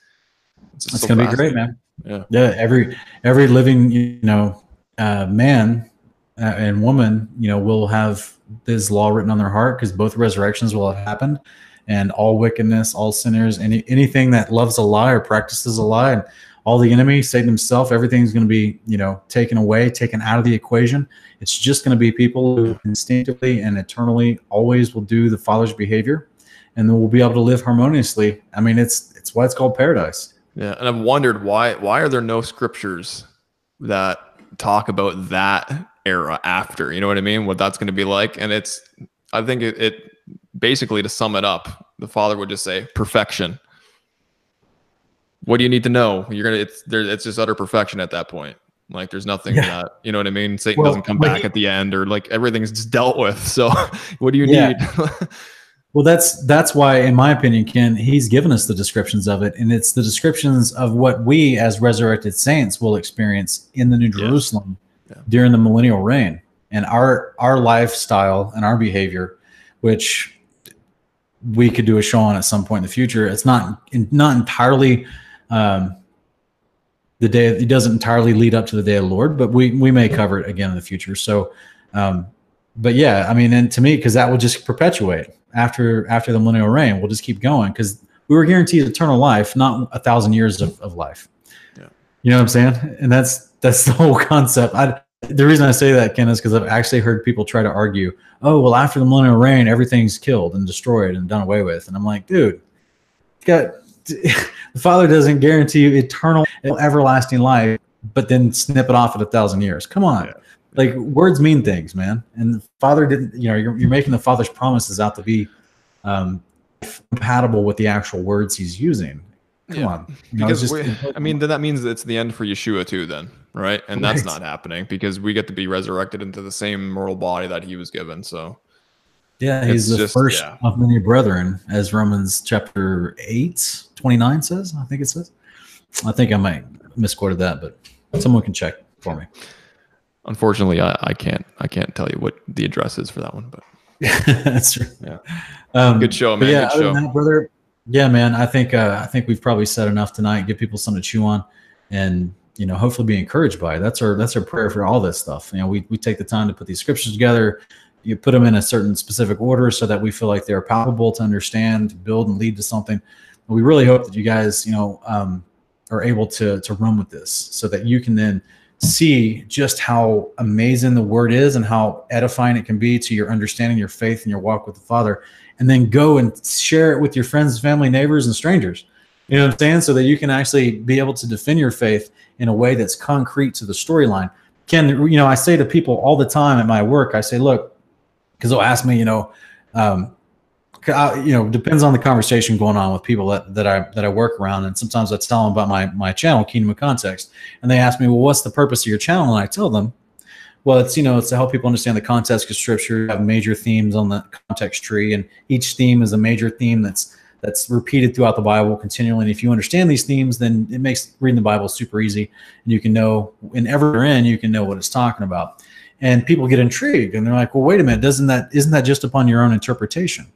it's, it's so gonna be great, man. Yeah. Yeah. Every every living, you know, uh, man uh, and woman, you know, will have this law written on their heart because both resurrections will have happened, and all wickedness, all sinners, any anything that loves a lie or practices a lie, and all the enemy, Satan himself, everything's going to be, you know, taken away, taken out of the equation. It's just going to be people who instinctively and eternally always will do the Father's behavior, and then we'll be able to live harmoniously. I mean, it's it's why it's called paradise. Yeah, and I've wondered why why are there no scriptures that talk about that era after? You know what I mean? What that's going to be like, and it's I think it, it basically to sum it up, the father would just say perfection. What do you need to know? You're gonna it's there. It's just utter perfection at that point. Like there's nothing yeah. that you know what I mean. Satan well, doesn't come back at the end, or like everything's just dealt with. So what do you yeah. need? Well, that's that's why, in my opinion, Ken, he's given us the descriptions of it, and it's the descriptions of what we as resurrected saints will experience in the New Jerusalem yeah. during the millennial reign, and our our lifestyle and our behavior, which we could do a show on at some point in the future. It's not not entirely um, the day. It doesn't entirely lead up to the day of the Lord, but we we may cover it again in the future. So, um, but yeah, I mean, and to me, because that will just perpetuate after after the millennial reign. We'll just keep going because we were guaranteed eternal life, not a thousand years of, of life. Yeah. You know what I'm saying? And that's that's the whole concept. I the reason I say that, Ken, is because I've actually heard people try to argue, oh, well, after the millennial reign, everything's killed and destroyed and done away with. And I'm like, dude, got the Father doesn't guarantee you eternal, everlasting life, but then snip it off at a thousand years. Come on. Yeah like words mean things, man. And the father didn't, you know, you're, you're making the father's promises out to be um, compatible with the actual words he's using. Come yeah. on. You because just, we, I mean, then that means it's the end for Yeshua too, then, right? And that's not happening because we get to be resurrected into the same mortal body that he was given. So, yeah, he's the just, first yeah. of many brethren, as Romans chapter 8, 29 says. I think it says. I think I might misquoted that, but someone can check for me. Unfortunately, I, I can't I can't tell you what the address is for that one, but that's true. Yeah, um, good show, man. Yeah, good show. That, brother. Yeah, man. I think uh, I think we've probably said enough tonight. Give people something to chew on, and you know, hopefully, be encouraged by. It. That's our that's our prayer for all this stuff. You know, we we take the time to put these scriptures together. You put them in a certain specific order so that we feel like they're palpable to understand, to build, and lead to something. we really hope that you guys, you know, um, are able to to run with this, so that you can then see just how amazing the word is and how edifying it can be to your understanding, your faith, and your walk with the Father, and then go and share it with your friends, family, neighbors, and strangers. You know what I'm saying? So that you can actually be able to defend your faith in a way that's concrete to the storyline. Ken, you know, I say to people all the time at my work, I say, look, because they'll ask me, you know, um, I, you know, depends on the conversation going on with people that, that I that I work around, and sometimes I tell them about my my channel, Kingdom of Context, and they ask me, well, what's the purpose of your channel? And I tell them, well, it's you know, it's to help people understand the context of Scripture. Have major themes on the context tree, and each theme is a major theme that's that's repeated throughout the Bible continually. And if you understand these themes, then it makes reading the Bible super easy, and you can know whenever you're in, you can know what it's talking about. And people get intrigued, and they're like, well, wait a minute, doesn't that isn't that just upon your own interpretation?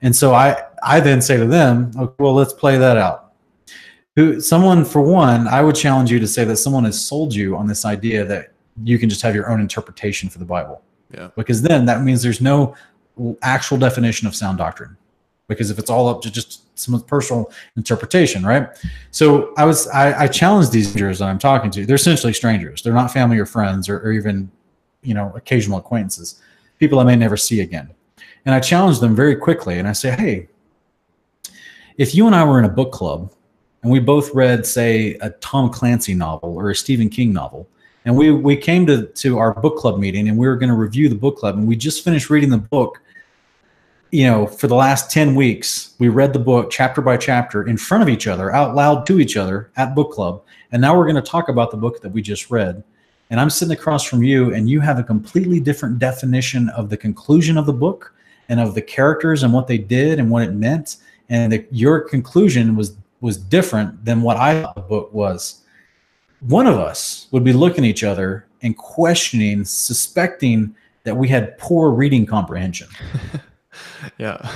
And so I, I then say to them, okay, well, let's play that out. Who, someone, for one, I would challenge you to say that someone has sold you on this idea that you can just have your own interpretation for the Bible. Yeah. Because then that means there's no actual definition of sound doctrine. Because if it's all up to just someone's personal interpretation, right? So I was I, I challenged these strangers that I'm talking to. They're essentially strangers. They're not family or friends or, or even, you know, occasional acquaintances, people I may never see again. And I challenge them very quickly and I say, hey, if you and I were in a book club and we both read, say, a Tom Clancy novel or a Stephen King novel, and we, we came to, to our book club meeting and we were going to review the book club and we just finished reading the book you know for the last 10 weeks we read the book chapter by chapter in front of each other out loud to each other at book club and now we're going to talk about the book that we just read and i'm sitting across from you and you have a completely different definition of the conclusion of the book and of the characters and what they did and what it meant. And the, your conclusion was was different than what i thought the book was. One of us would be looking at each other and questioning suspecting that we had poor reading comprehension. Yeah.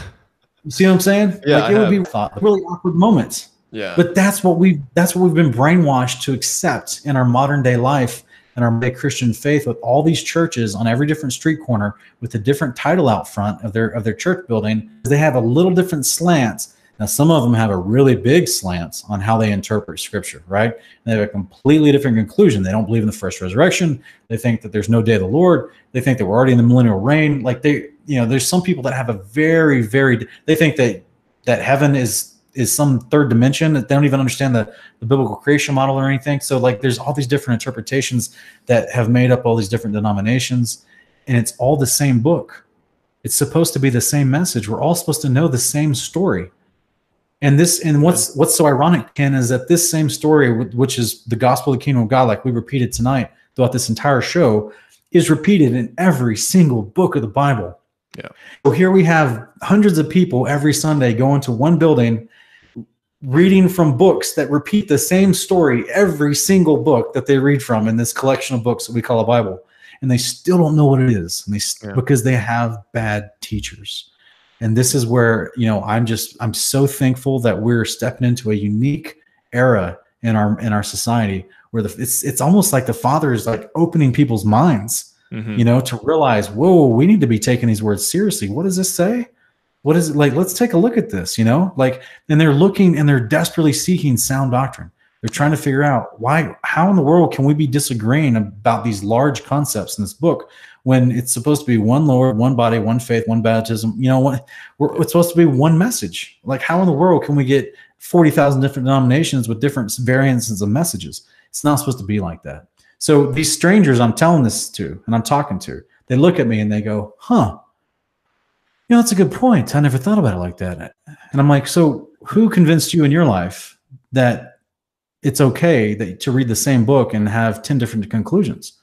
You see what i'm saying? Yeah like it would be really awkward moments. Yeah. But that's what we that's what we've been brainwashed to accept in our modern day life and our Christian faith with all these churches on every different street corner with a different title out front of their of their church building. They have a little different slants. Now, some of them have a really big slants on how they interpret scripture, right? And they have a completely different conclusion. They don't believe in the first resurrection. They think that there's no day of the Lord. They think that we're already in the millennial reign. Like they, you know, there's some people that have a very, very, they think that that heaven is is some third dimension that they don't even understand the, the biblical creation model or anything. So like there's all these different interpretations that have made up all these different denominations, and it's all the same book. It's supposed to be the same message. We're all supposed to know the same story. And this and what's what's so ironic, Ken, is that this same story, which is the gospel of the kingdom of God, like we repeated tonight throughout this entire show, is repeated in every single book of the Bible. Yeah. So here we have hundreds of people every Sunday going to one building reading from books that repeat the same story every single book that they read from in this collection of books that we call a Bible, and they still don't know what it is, and they yeah. because they have bad teachers. And this is where you know I'm just I'm so thankful that we're stepping into a unique era in our in our society where the it's it's almost like the Father is like opening people's minds. Mm-hmm. You know, to realize, whoa, we need to be taking these words seriously. What does this say? What is it like? Let's take a look at this, you know, like, and they're looking and they're desperately seeking sound doctrine. They're trying to figure out why, how in the world can we be disagreeing about these large concepts in this book when it's supposed to be one Lord, one body, one faith, one baptism? You know, what it's supposed to be one message. Like, how in the world can we get 40,000 different denominations with different variances of messages? It's not supposed to be like that. So these strangers I'm telling this to and I'm talking to, they look at me and they go, huh, you know, that's a good point. I never thought about it like that. And I'm like, so who convinced you in your life that it's okay that, to read the same book and have 10 different conclusions?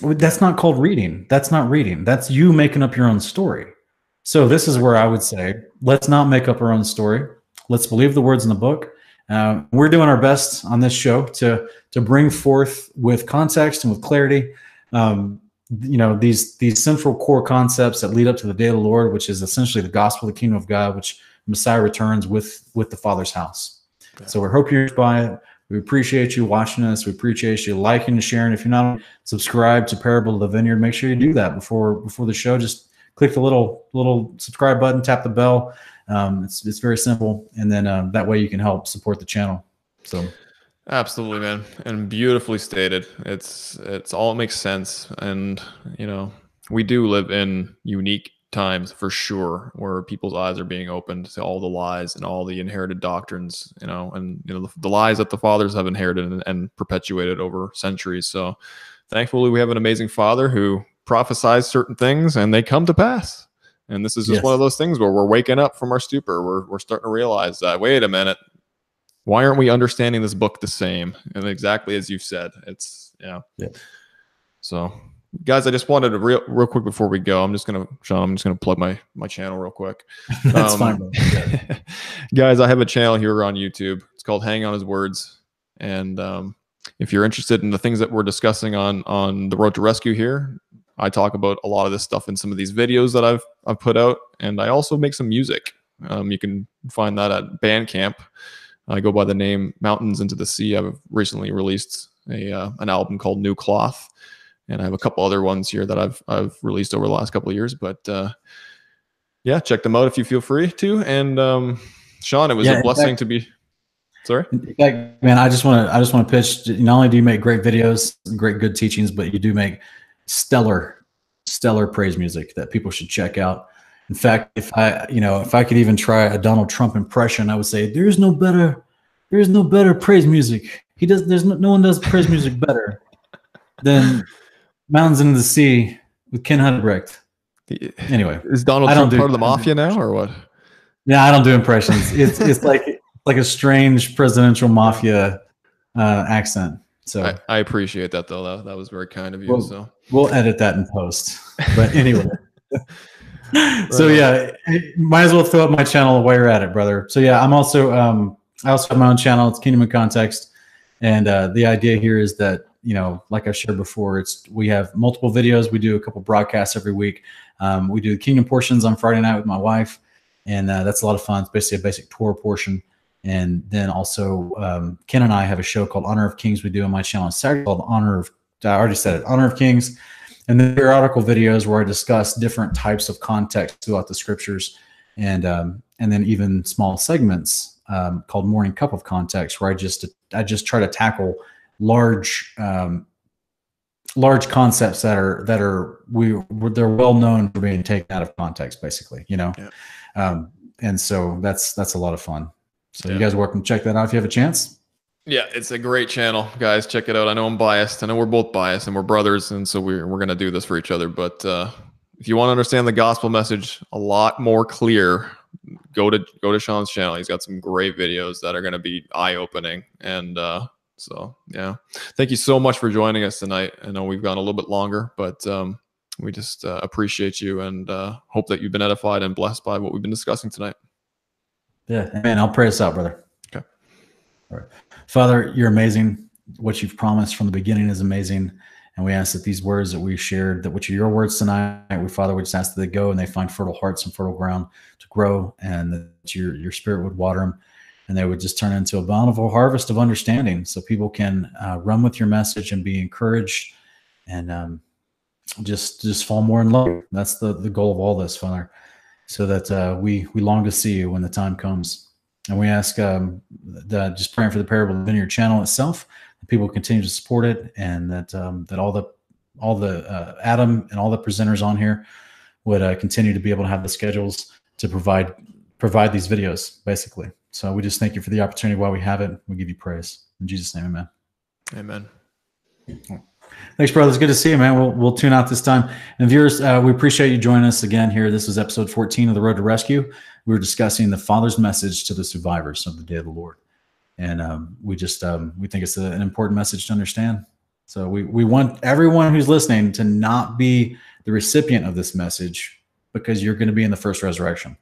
That's not called reading. That's not reading. That's you making up your own story. So this is where I would say, let's not make up our own story. Let's believe the words in the book. Uh, we're doing our best on this show to to bring forth with context and with clarity um, you know these these central core concepts that lead up to the day of the Lord, which is essentially the gospel of the kingdom of God, which Messiah returns with with the Father's house. Okay. So we hope you're by it. We appreciate you watching us. We appreciate you liking and sharing. If you're not subscribed to Parable of the Vineyard, make sure you do that before before the show. Just click the little little subscribe button, tap the bell. Um, it's it's very simple, and then um, that way you can help support the channel. So. Absolutely, man, and beautifully stated. It's it's all makes sense, and you know we do live in unique times for sure, where people's eyes are being opened to all the lies and all the inherited doctrines, you know, and you know the, the lies that the fathers have inherited and, and perpetuated over centuries. So, thankfully, we have an amazing father who prophesies certain things, and they come to pass. And this is just yes. one of those things where we're waking up from our stupor. We're, we're starting to realize that, wait a minute, why aren't we understanding this book the same? And exactly as you said, it's yeah. yeah. So, guys, I just wanted to real real quick before we go. I'm just gonna Sean. I'm just gonna plug my my channel real quick. That's um, fine, guys. I have a channel here on YouTube. It's called Hang on His Words, and um, if you're interested in the things that we're discussing on on the Road to Rescue here, I talk about a lot of this stuff in some of these videos that I've I've put out, and I also make some music. Um, you can find that at Bandcamp. I go by the name Mountains into the Sea. I've recently released a uh, an album called New Cloth, and I have a couple other ones here that I've I've released over the last couple of years. But uh, yeah, check them out if you feel free to. And um, Sean, it was yeah, a blessing fact, to be. Sorry, fact, man. I just want to I just want to pitch. Not only do you make great videos, great good teachings, but you do make stellar, stellar praise music that people should check out. In fact, if I, you know, if I could even try a Donald Trump impression, I would say there is no better, there is no better praise music. He does. There's no, no one does praise music better than Mountains into the Sea with Ken Hudibrecht. Anyway, is Donald Trump part of the mafia now, or what? Yeah, I don't do impressions. It's it's like like a strange presidential mafia uh, accent. So I, I, appreciate that though. That, that was very kind of you. We'll, so we'll edit that in post. But anyway. so yeah, might as well throw up my channel while you're at it, brother. So yeah, I'm also um, I also have my own channel. It's Kingdom in Context, and uh, the idea here is that you know, like I've shared before, it's we have multiple videos. We do a couple broadcasts every week. Um, we do Kingdom portions on Friday night with my wife, and uh, that's a lot of fun. It's basically a basic Torah portion. And then also, um, Ken and I have a show called Honor of Kings we do on my channel on Saturday called Honor of, I already said it, Honor of Kings and then periodical videos where I discuss different types of context throughout the scriptures, and um, and then even small segments um, called Morning Cup of Context, where I just I just try to tackle large um, large concepts that are that are we they're well known for being taken out of context, basically, you know. Yeah. Um, and so that's that's a lot of fun. So yeah. you guys are welcome to check that out if you have a chance. Yeah, it's a great channel, guys. Check it out. I know I'm biased. I know we're both biased, and we're brothers, and so we're we're gonna do this for each other. But uh, if you want to understand the gospel message a lot more clear, go to go to Sean's channel. He's got some great videos that are gonna be eye opening. And uh, so, yeah, thank you so much for joining us tonight. I know we've gone a little bit longer, but um, we just uh, appreciate you and uh, hope that you've been edified and blessed by what we've been discussing tonight. Yeah, man. I'll pray us out, brother. Okay. All right. Father, you're amazing. What you've promised from the beginning is amazing. And we ask that these words that we shared, that which are your words tonight, we Father, we just ask that they go and they find fertile hearts and fertile ground to grow, and that your your spirit would water them, and they would just turn into a bountiful harvest of understanding, so people can uh, run with your message and be encouraged, and um, just just fall more in love. That's the the goal of all this, Father, so that uh, we we long to see you when the time comes. And we ask um, that just praying for the Parable of Vineyard channel itself, that people continue to support it, and that um, that all the all the uh, Adam and all the presenters on here would uh, continue to be able to have the schedules to provide provide these videos, basically. So we just thank you for the opportunity while we have it. We give you praise in Jesus' name, Amen. Amen. Thanks, brothers. Good to see you, man. We'll we'll tune out this time. And viewers, uh, we appreciate you joining us again here. This is episode 14 of the Road to Rescue. We were discussing the Father's message to the survivors of the Day of the Lord, and um, we just um, we think it's a, an important message to understand. So we we want everyone who's listening to not be the recipient of this message because you're going to be in the first resurrection.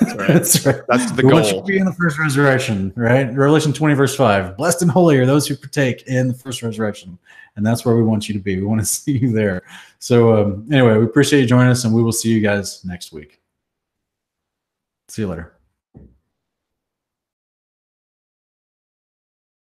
That's right. That's, right. That's the we goal. Want you to be in the first resurrection, right? Revelation 20, verse 5. Blessed and holy are those who partake in the first resurrection. And that's where we want you to be. We want to see you there. So, um, anyway, we appreciate you joining us, and we will see you guys next week. See you later.